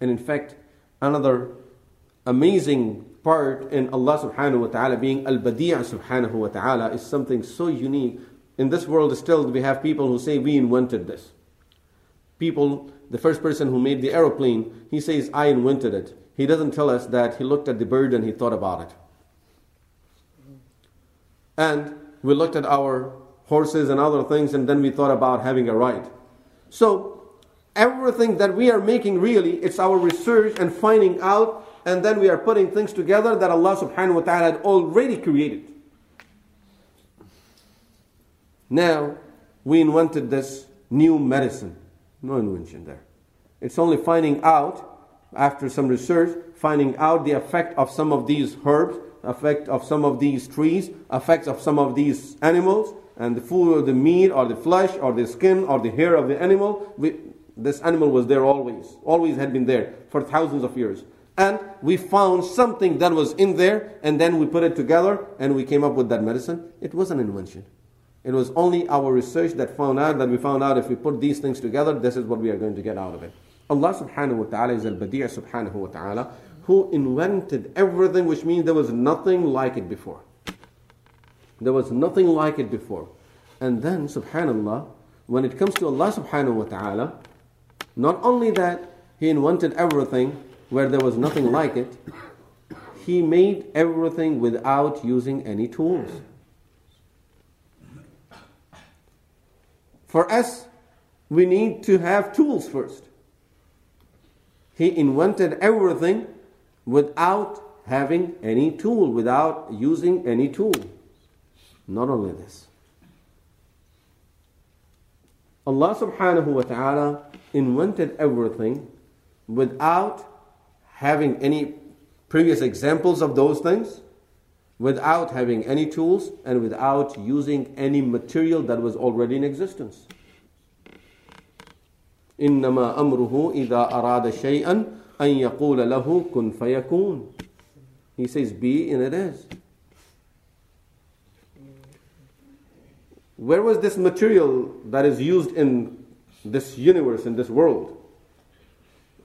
And in fact, another amazing part in Allah subhanahu wa ta'ala being Al Badi' subhanahu wa ta'ala is something so unique. In this world, still, we have people who say, We invented this. People the first person who made the aeroplane, he says, I invented it. He doesn't tell us that he looked at the bird and he thought about it. And we looked at our horses and other things, and then we thought about having a ride. So, everything that we are making really, it's our research and finding out, and then we are putting things together that Allah subhanahu wa ta'ala had already created. Now, we invented this new medicine. No invention there. It's only finding out, after some research, finding out the effect of some of these herbs, effect of some of these trees, effects of some of these animals, and the food or the meat or the flesh or the skin or the hair of the animal. We, this animal was there always, always had been there for thousands of years. And we found something that was in there, and then we put it together and we came up with that medicine. It was an invention. It was only our research that found out that we found out if we put these things together, this is what we are going to get out of it. Allah subhanahu wa ta'ala is al Badi' subhanahu wa ta'ala who invented everything, which means there was nothing like it before. There was nothing like it before. And then, subhanAllah, when it comes to Allah subhanahu wa ta'ala, not only that He invented everything where there was nothing like it, He made everything without using any tools. For us, we need to have tools first. He invented everything without having any tool, without using any tool. Not only this. Allah subhanahu wa ta'ala invented everything without having any previous examples of those things, without having any tools, and without using any material that was already in existence. إنما أمره إذا أراد شيئا أن يقول له كن فيكون He says be and it is. Where was this material that is used in this universe, in this world?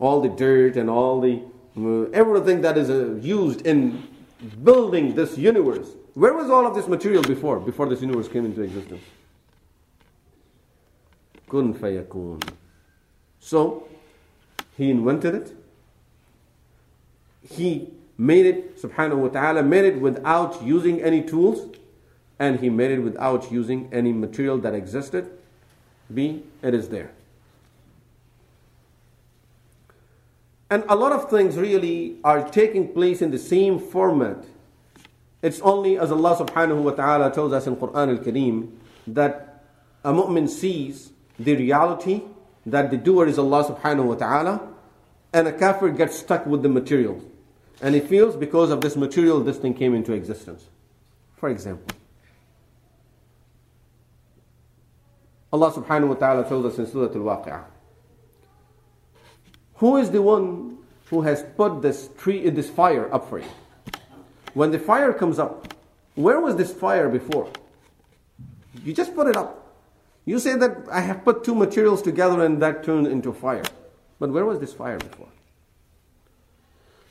All the dirt and all the uh, everything that is uh, used in building this universe. Where was all of this material before, before this universe came into existence? Kun fayakun. So, he invented it. He made it, subhanahu wa ta'ala, made it without using any tools, and he made it without using any material that existed. B, it is there. And a lot of things really are taking place in the same format. It's only as Allah subhanahu wa ta'ala tells us in Quran al Kareem that a mu'min sees the reality that the doer is Allah subhanahu wa ta'ala and a kafir gets stuck with the material. And he feels because of this material this thing came into existence. For example, Allah subhanahu wa ta'ala tells us in Surah Al-Waqi'ah who is the one who has put this tree, this fire up for you? When the fire comes up, where was this fire before? You just put it up. You say that I have put two materials together and that turned into fire. But where was this fire before?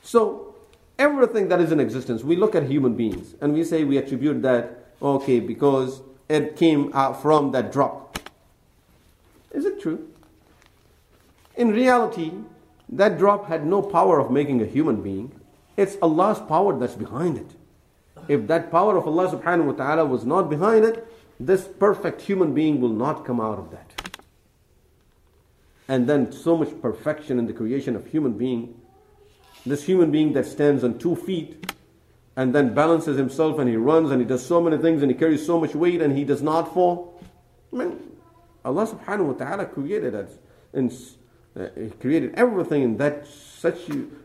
So, everything that is in existence, we look at human beings and we say we attribute that, okay, because it came out from that drop. Is it true? In reality, that drop had no power of making a human being. It's Allah's power that's behind it. If that power of Allah subhanahu wa ta'ala was not behind it, this perfect human being will not come out of that. And then so much perfection in the creation of human being. This human being that stands on two feet and then balances himself and he runs and he does so many things and he carries so much weight and he does not fall. I mean, Allah subhanahu wa ta'ala created us in uh, he created everything in that such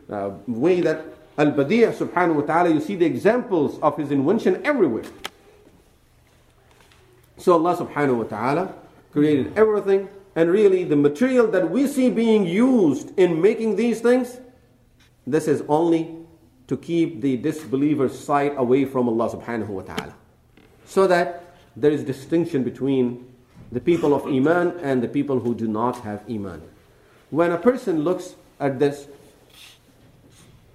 uh, way that Al Badi'a subhanahu wa ta'ala, you see the examples of his invention everywhere. So Allah subhanahu wa ta'ala created everything and really the material that we see being used in making these things, this is only to keep the disbeliever's sight away from Allah subhanahu wa ta'ala. So that there is distinction between the people of Iman and the people who do not have Iman when a person looks at this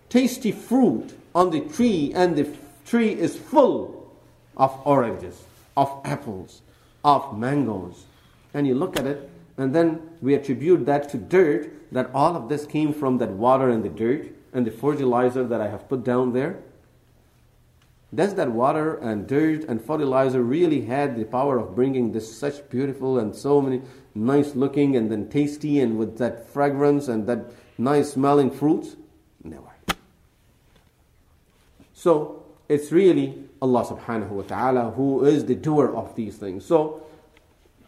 tasty fruit on the tree and the tree is full of oranges, of apples, of mangoes, and you look at it, and then we attribute that to dirt, that all of this came from that water and the dirt and the fertilizer that I have put down there. Does that water and dirt and fertilizer really had the power of bringing this such beautiful and so many nice looking and then tasty and with that fragrance and that nice smelling fruits? Never. So it's really Allah subhanahu wa ta'ala who is the doer of these things. So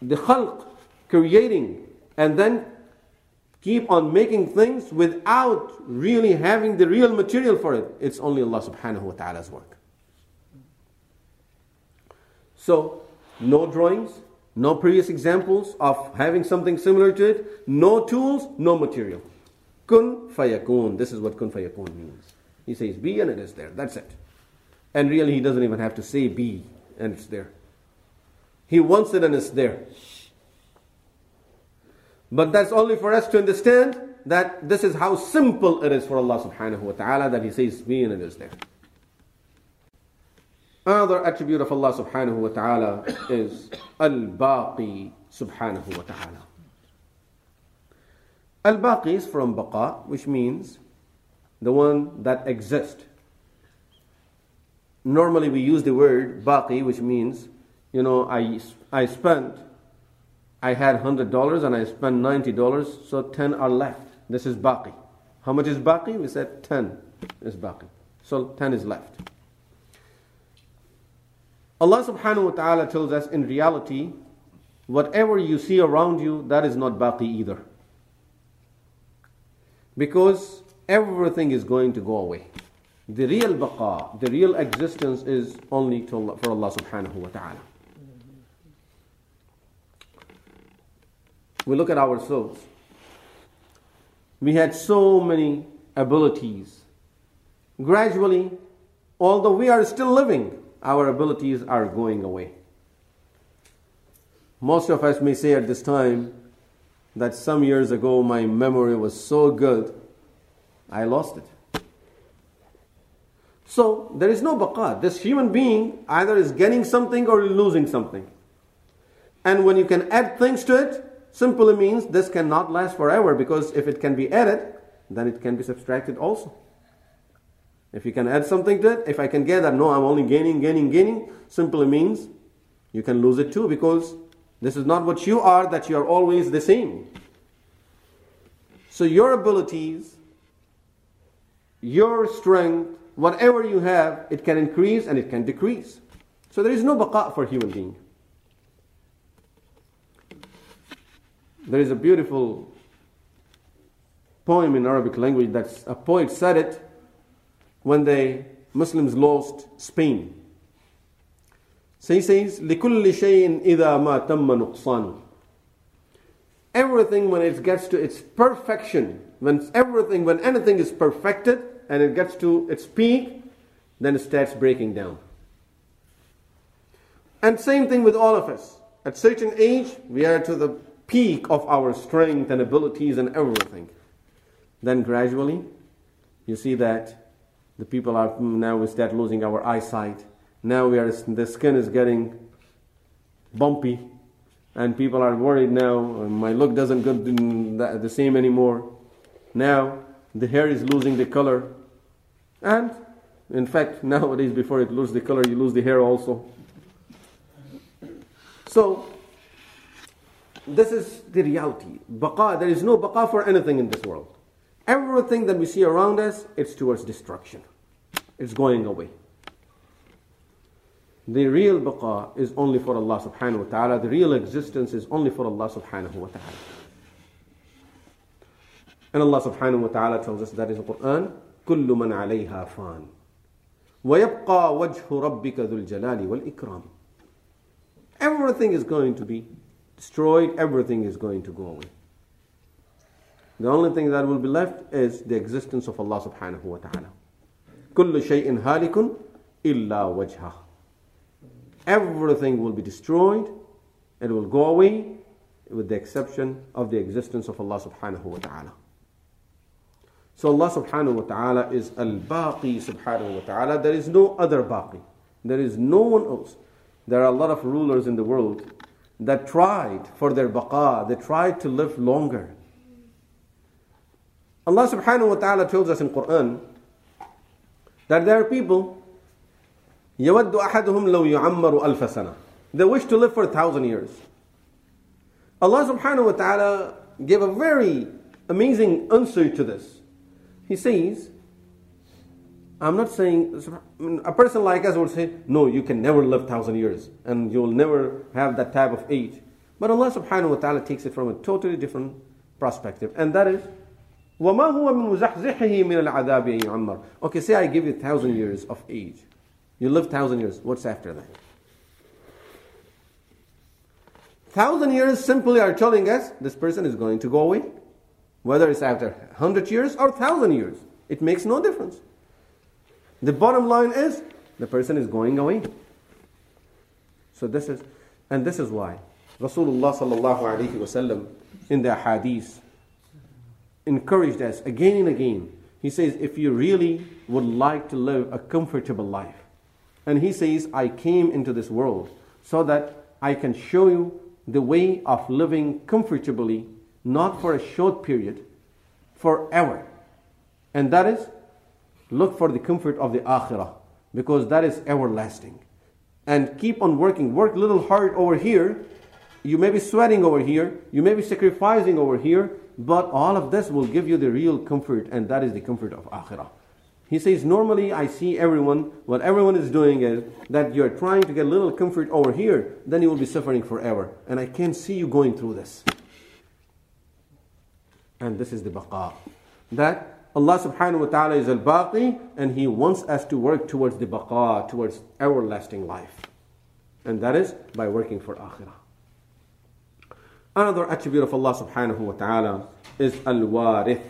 the khalq, creating and then keep on making things without really having the real material for it, it's only Allah subhanahu wa ta'ala's work. So, no drawings, no previous examples of having something similar to it, no tools, no material. Kun fayakun. This is what kun fayakun means. He says be and it is there. That's it. And really, he doesn't even have to say be and it's there. He wants it and it's there. But that's only for us to understand that this is how simple it is for Allah subhanahu wa ta'ala that He says be and it is there. Another attribute of Allah subhanahu wa ta'ala is Al-Baqi subhanahu wa ta'ala. Al-Baqi is from Baqa, which means the one that exists. Normally we use the word Baqi, which means, you know, I, I spent, I had $100 and I spent $90, so 10 are left. This is Baqi. How much is Baqi? We said 10 is Baqi. So 10 is left. Allah subhanahu wa ta'ala tells us in reality, whatever you see around you, that is not baqi either. Because everything is going to go away. The real baqa, the real existence is only Allah, for Allah subhanahu wa ta'ala. We look at ourselves. We had so many abilities. Gradually, although we are still living, our abilities are going away. Most of us may say at this time that some years ago my memory was so good, I lost it. So there is no baqa. This human being either is getting something or losing something. And when you can add things to it, simply means this cannot last forever because if it can be added, then it can be subtracted also. If you can add something to it, if I can get that, no, I'm only gaining, gaining, gaining, simply means you can lose it too because this is not what you are, that you are always the same. So your abilities, your strength, whatever you have, it can increase and it can decrease. So there is no baqa for human being. There is a beautiful poem in Arabic language that a poet said it when the Muslims lost Spain. So he says, لِكُلِّ شَيْءٍ إِذَا مَا تَمَّ نُقْصَانُ Everything when it gets to its perfection, when everything, when anything is perfected and it gets to its peak, then it starts breaking down. And same thing with all of us. At certain age, we are to the peak of our strength and abilities and everything. Then gradually, you see that the people are now we start losing our eyesight. Now we are the skin is getting bumpy, and people are worried now. Oh, my look doesn't get mm, the same anymore. Now the hair is losing the color, and in fact nowadays before it loses the color, you lose the hair also. So this is the reality. Baqa, there is no baqa for anything in this world. Everything that we see around us, it's towards destruction. It's going away. The real baqa is only for Allah subhanahu wa ta'ala. The real existence is only for Allah subhanahu wa ta'ala. And Allah subhanahu wa ta'ala tells us that in the Quran, كل من عليها فان ويبقى وجه ربك ذو الجلال والإكرام Everything is going to be destroyed, everything is going to go away. The only thing that will be left is the existence of Allah subhanahu wa ta'ala. كل شيء هالك إلا وجهه. Everything will be destroyed, it will go away, with the exception of the existence of Allah subhanahu wa ta'ala. So Allah subhanahu wa ta'ala is al-baqi subhanahu wa ta'ala. There is no other baqi. There is no one else. There are a lot of rulers in the world that tried for their baqa, they tried to live longer. Allah subhanahu wa ta'ala tells us in Quran that there are people يود أحدهم لو يعمر ألف سنة They wish to live for a thousand years. Allah subhanahu wa ta'ala gave a very amazing answer to this. He says, I'm not saying a person like us would say, no, you can never live thousand years and you'll never have that type of age. But Allah subhanahu wa ta'ala takes it from a totally different perspective, and that is, وَمَا هُوَ مِن مُزَحْزِحِهِ مِنَ الْعَذَابِ يُعَمَّرُ Okay, say I give you thousand years of age. You live thousand years. What's after that? Thousand years simply are telling us this person is going to go away. Whether it's after hundred years or thousand years, it makes no difference. The bottom line is the person is going away. So this is, and this is why Rasulullah sallallahu alaihi wasallam in the hadith encouraged us again and again. He says, if you really would like to live a comfortable life, and he says, I came into this world so that I can show you the way of living comfortably, not for a short period, forever. And that is, look for the comfort of the akhirah, because that is everlasting. And keep on working. Work little hard over here. You may be sweating over here. You may be sacrificing over here. But all of this will give you the real comfort, and that is the comfort of akhirah. He says, normally I see everyone, what everyone is doing is that you're trying to get a little comfort over here, then you will be suffering forever. And I can't see you going through this. And this is the baqa. That Allah subhanahu wa ta'ala is al-baqi and He wants us to work towards the baqa, towards everlasting life. And that is by working for akhirah. Another attribute of Allah subhanahu wa ta'ala is al-warith.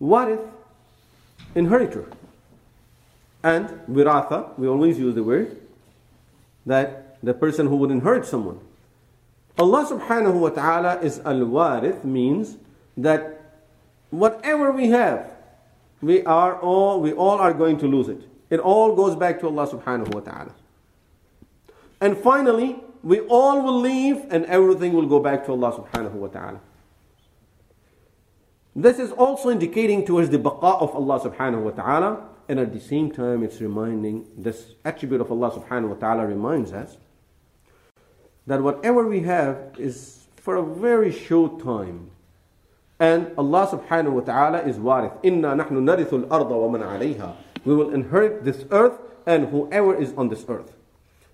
Warith, inheritor. And wiratha, we always use the word, that the person who would inherit someone. Allah subhanahu wa ta'ala is al-warith means that whatever we have, we are all, we all are going to lose it. It all goes back to Allah subhanahu wa ta'ala. And finally, we all will leave and everything will go back to Allah subhanahu wa ta'ala. This is also indicating towards the baqa of Allah subhanahu wa ta'ala, and at the same time, it's reminding this attribute of Allah subhanahu wa ta'ala reminds us that whatever we have is for a very short time. And Allah subhanahu wa ta'ala is warith. Inna nahnu narithu al-arda wa man alayha. We will inherit this earth and whoever is on this earth.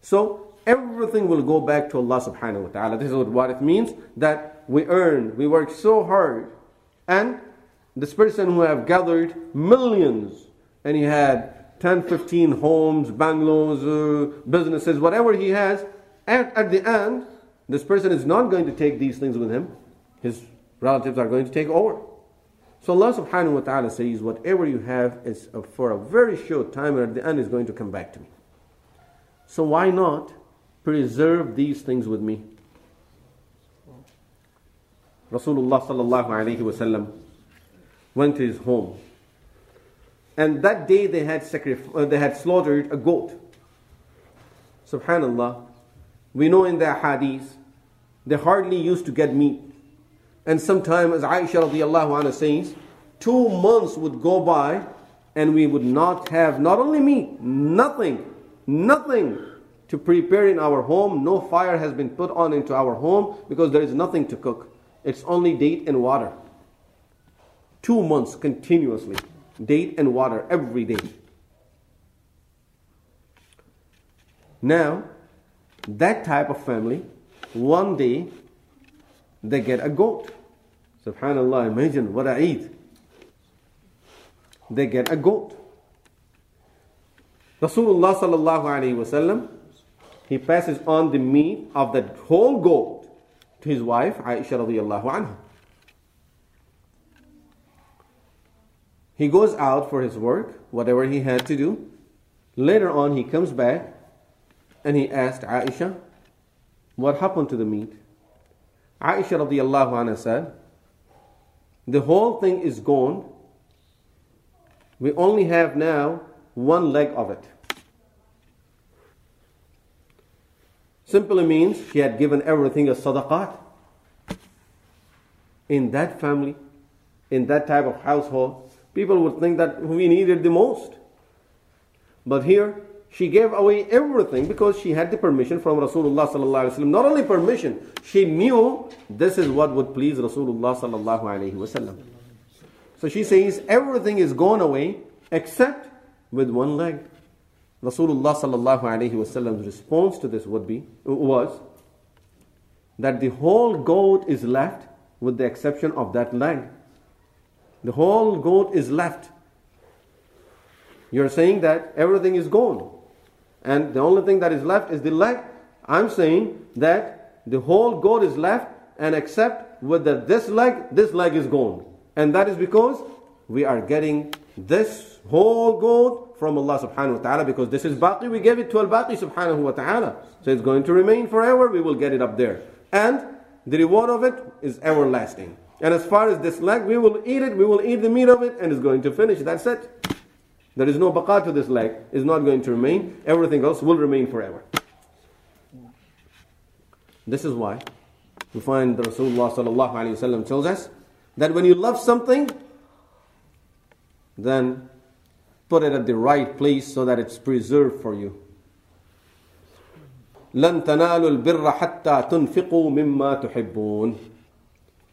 So everything will go back to Allah subhanahu wa ta'ala. This is what warith means that we earn, we work so hard. And this person who have gathered millions and he had 10, 15 homes, bungalows, uh, businesses, whatever he has, at, at the end, this person is not going to take these things with him. His relatives are going to take over. So Allah subhanahu wa ta'ala says, whatever you have is for a very short time and at the end is going to come back to me. So why not preserve these things with me? Rasulullah sallallahu alayhi wasallam went to his home. And that day they had, sacrif- uh, they had slaughtered a goat. Subhanallah. We know in the hadith, they hardly used to get meat. And sometimes, as Aisha radiallahu anha says, two months would go by and we would not have not only meat, nothing, nothing to prepare in our home. No fire has been put on into our home because there is nothing to cook. It's only date and water. Two months continuously, date and water every day. Now, that type of family, one day they get a goat. Subhanallah, imagine what I eat. They get a goat. Rasulullah sallallahu alayhi wasallam, he passes on the meat of the whole goat to his wife Aisha radiallahu anha. He goes out for his work, whatever he had to do. Later on, he comes back and he asked Aisha, What happened to the meat? Aisha radiallahu anha said, The whole thing is gone. We only have now one leg of it. Simply means she had given everything as sadaqat. In that family, in that type of household, people would think that we needed the most. But here, she gave away everything because she had the permission from Rasulullah sallallahu alaihi wasallam. Not only permission, she knew this is what would please Rasulullah sallallahu alaihi wasallam. So she says everything is gone away except with one leg. Rasulullah sallallahu alaihi wasallam's response to this would be was that the whole goat is left with the exception of that leg. The whole goat is left. You're saying that everything is gone. And the only thing that is left is the leg. I'm saying that the whole goat is left, and except with the, this leg, this leg is gone. And that is because we are getting this whole goat from Allah subhanahu wa ta'ala because this is baqi. We gave it to Al Baqi subhanahu wa ta'ala. So it's going to remain forever. We will get it up there. And the reward of it is everlasting. And as far as this leg, we will eat it, we will eat the meat of it, and it's going to finish. That's it. There is no baqa to this leg, it's not going to remain. Everything else will remain forever. This is why we find the Rasulullah tells us that when you love something, then put it at the right place so that it's preserved for you. لن تنالوا البر حتى تنفقوا مما تحبون.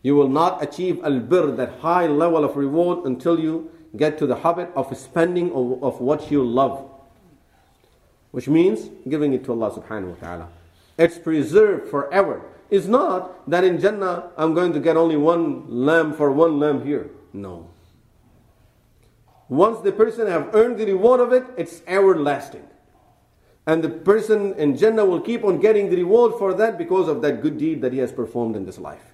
You will not achieve al-bir, that high level of reward, until you get to the habit of spending of, of what you love. Which means giving it to Allah subhanahu wa ta'ala. It's preserved forever. It's not that in Jannah I'm going to get only one lamb for one lamb here. No. Once the person have earned the reward of it, it's everlasting. And the person in Jannah will keep on getting the reward for that because of that good deed that he has performed in this life.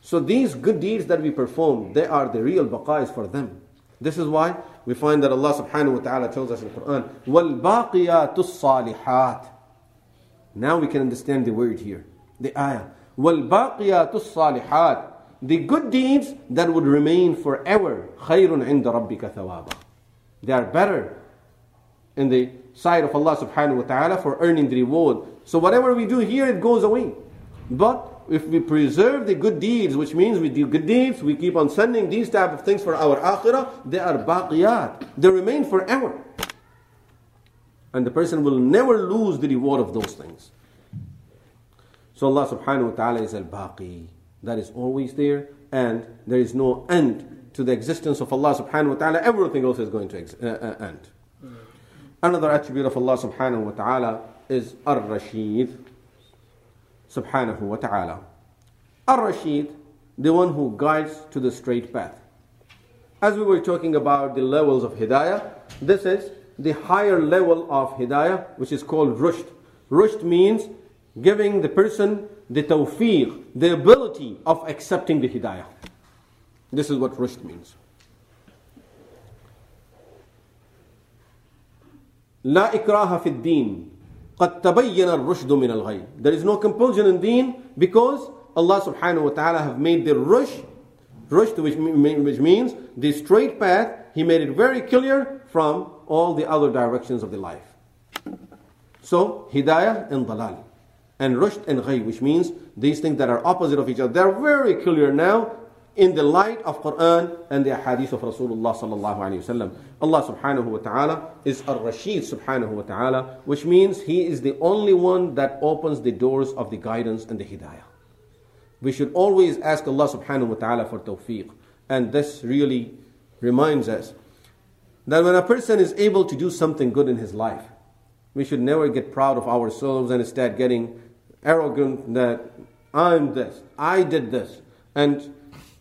So these good deeds that we perform, they are the real baqais for them. This is why we find that Allah subhanahu wa ta'ala tells us in the Quran, وَالْبَاقِيَاتُ الصَّالِحَاتِ Now we can understand the word here, the ayah. وَالْبَاقِيَاتُ الصَّالِحَاتِ the good deeds that would remain forever. خَيْرٌ عِنْدَ رَبِّكَ ثَوَابًا They are better in the sight of Allah subhanahu wa ta'ala for earning the reward. So whatever we do here, it goes away. But if we preserve the good deeds, which means we do good deeds, we keep on sending these type of things for our akhirah, they are baqiyat. They remain forever. And the person will never lose the reward of those things. So Allah subhanahu wa ta'ala is al-baqi. That is always there and there is no end to the existence of Allah subhanahu wa ta'ala. Everything else is going to ex- uh, uh, end. Another attribute of Allah subhanahu wa ta'ala is ar-rashid subhanahu wa ta'ala. Ar-rashid, the one who guides to the straight path. As we were talking about the levels of hidayah, this is the higher level of hidayah, which is called rushd. Rushd means giving the person the tawfiq, the ability of accepting the hidayah. This is what rushd means. لا إكراه في الدين قد تبين الرشد من الغي There is no compulsion in deen because Allah subhanahu wa ta'ala have made the rush, rushd which, which means the straight path, He made it very clear from all the other directions of the life. So, hidayah and dalal and rushd and ghay, which means these things that are opposite of each other. They're very clear now in the light of Quran and the hadith of Rasulullah sallallahu alayhi wasallam. Allah subhanahu wa ta'ala is ar-Rashid subhanahu wa ta'ala, which means He is the only one that opens the doors of the guidance and the hidayah. We should always ask Allah subhanahu wa ta'ala for tawfiq. And this really reminds us that when a person is able to do something good in his life, we should never get proud of ourselves and instead getting arrogant that I'm this, I did this, and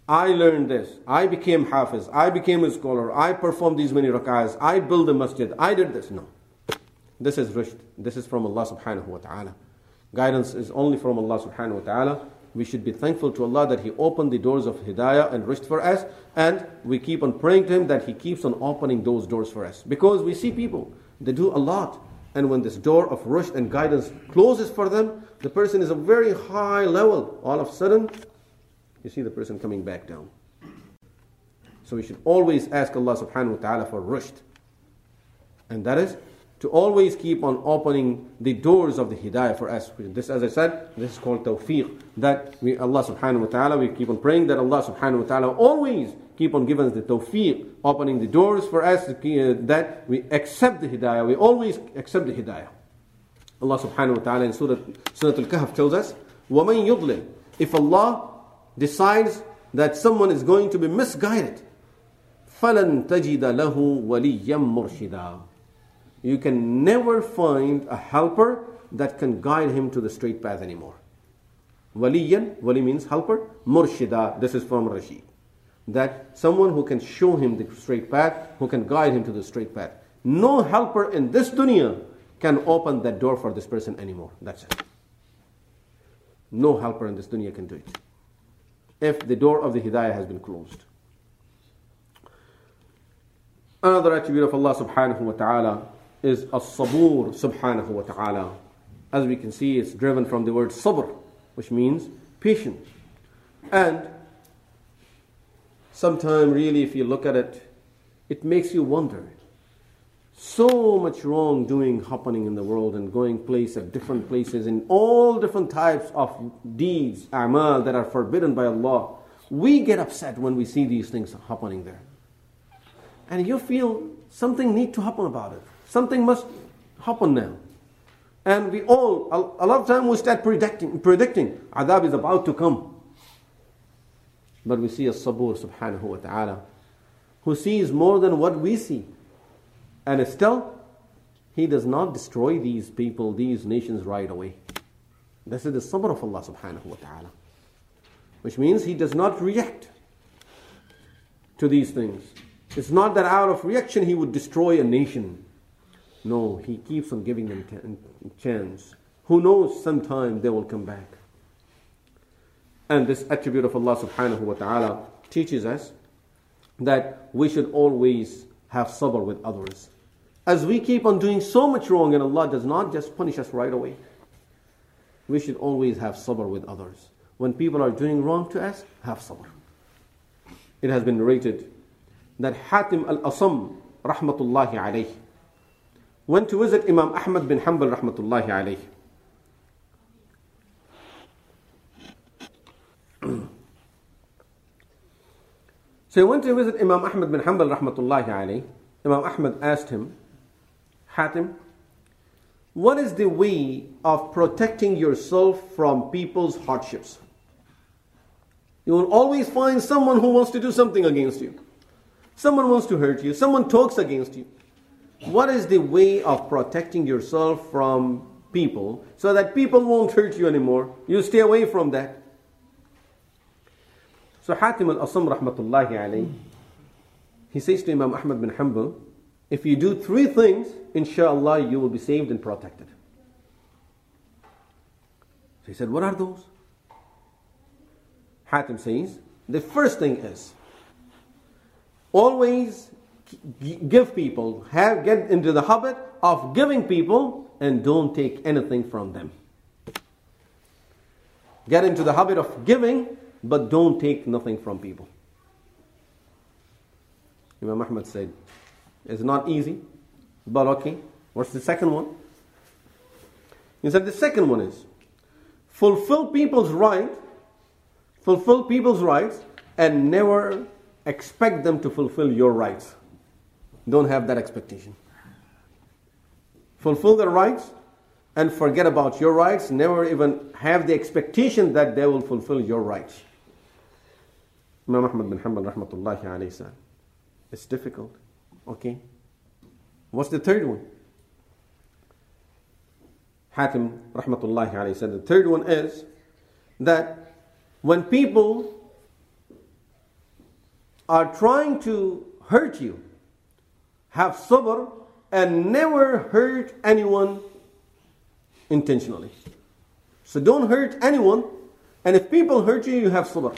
I learned this, I became hafiz, I became a scholar, I performed these many rak'ahs, I built a masjid, I did this. No. This is rushd. This is from Allah subhanahu wa ta'ala. Guidance is only from Allah subhanahu wa ta'ala. We should be thankful to Allah that He opened the doors of hidayah and rushd for us, and we keep on praying to Him that He keeps on opening those doors for us. Because we see people, they do a lot, and when this door of rushd and guidance closes for them, the person is a very high level. All of a sudden, you see the person coming back down. So we should always ask Allah subhanahu wa ta'ala for rushd. And that is to always keep on opening the doors of the hidayah for us. This, as I said, this is called tawfiq. That we, Allah subhanahu wa ta'ala, we keep on praying that Allah subhanahu wa ta'ala always keep on giving us the tawfiq, opening the doors for us uh, that we accept the hidayah. We always accept the hidayah. Allah subhanahu wa ta'ala in Surah, Surah Al-Kahf tells us, وَمَن يُضْلِلْ If Allah decides that someone is going to be misguided, فَلَن تَجِدَ لَهُ وَلِيًّا مُرْشِدًا You can never find a helper that can guide him to the straight path anymore. Waliyan, wali means helper, murshida, this is from Rashid. That someone who can show him the straight path, who can guide him to the straight path. No helper in this dunya can open that door for this person anymore. That's it. No helper in this dunya can do it. If the door of the hidayah has been closed. Another attribute of Allah subhanahu wa ta'ala is as-sabur subhanahu wa ta'ala. As we can see, it's driven from the word sabr, which means patient. And sometimes really if you look at it, it makes you wonder so much wrongdoing happening in the world and going place at different places in all different types of deeds, amal that are forbidden by Allah. We get upset when we see these things happening there. And you feel something need to happen about it. Something must happen now. And we all, a lot of time we start predicting, predicting adhab is about to come. But we see as-sabur subhanahu wa ta'ala who sees more than what we see. And still, He does not destroy these people, these nations right away. This is the sabr of Allah subhanahu wa ta'ala. Which means He does not react to these things. It's not that out of reaction He would destroy a nation. No, He keeps on giving them a chance. Who knows, sometime they will come back. And this attribute of Allah subhanahu wa ta'ala teaches us that we should always have sabr with others. As we keep on doing so much wrong and Allah does not just punish us right away, we should always have sabr with others. when people are doing wrong to us, have sabr. It has been narrated that Hatim al-Asam, rahmatullahi alayhi, went to visit Imam Ahmad bin Hanbal, rahmatullahi alayhi. So he went to visit Imam Ahmad bin Hanbal, rahmatullahi alayhi. Imam Ahmad asked him, Hatim, what is the way of protecting yourself from people's hardships? You will always find someone who wants to do something against you. Someone wants to hurt you. Someone talks against you. What is the way of protecting yourself from people so that people won't hurt you anymore? You stay away from that. So Hatim al-Asam rahmatullahi alayhi, he says to Imam Ahmad bin Hanbal, if you do three things, inshallah you will be saved and protected. So he said, what are those? Hatim says, the first thing is always give people, have get into the habit of giving people and don't take anything from them. Get into the habit of giving, but don't take nothing from people. Imam Ahmad said, it's not easy, but okay. What's the second one? He said the second one is fulfill people's right fulfill people's rights and never expect them to fulfill your rights. Don't have that expectation. Fulfill their rights and forget about your rights. Never even have the expectation that they will fulfill your rights. Imam Ahmad bin Hanbal rahmatullahi alayhi it's difficult. Okay. What's the third one? Hatim rahmatullahi alayhi said, the third one is that when people are trying to hurt you, have sabr and never hurt anyone intentionally. So don't hurt anyone, and if people hurt you, you have sabr.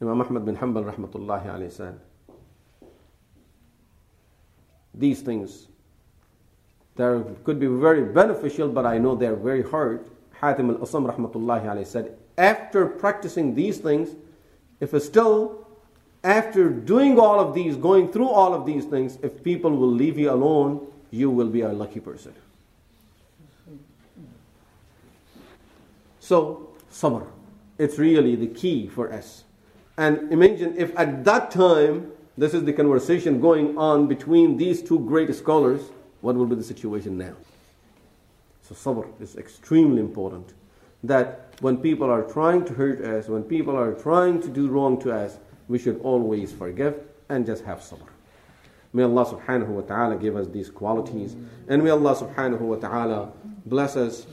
Imam Ahmad bin Hanbal rahmatullahi alayhi said, these things, they could be very beneficial, but I know they're very hard Hatim al-Asam rahmatullahi alayhi said, after practicing these things, if still, after doing all of these, going through all of these things, if people will leave you alone, you will be a lucky person. So, sabr. It's really the key for us. And imagine if at that time, this is the conversation going on between these two great scholars, what will be the situation now? So sabr is extremely important. That when people are trying to hurt us, when people are trying to do wrong to us, we should always forgive and just have sabr. May Allah subhanahu wa ta'ala give us these qualities. And may Allah subhanahu wa ta'ala bless us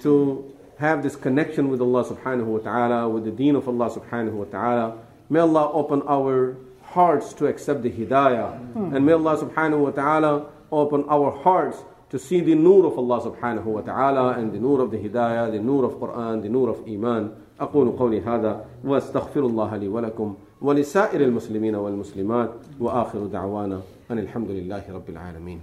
to have this connection with Allah subhanahu wa ta'ala, with the deen of Allah subhanahu wa ta'ala. May Allah open our hearts to accept the hidayah. And may Allah subhanahu wa ta'ala open our hearts to see the nur of Allah subhanahu wa ta'ala and the nur of the hidayah, the nur of Quran, the nur of Iman. أقول قولي هذا وأستغفر الله لي ولكم ولسائر المسلمين والمسلمات وآخر دعوانا أن الحمد لله رب العالمين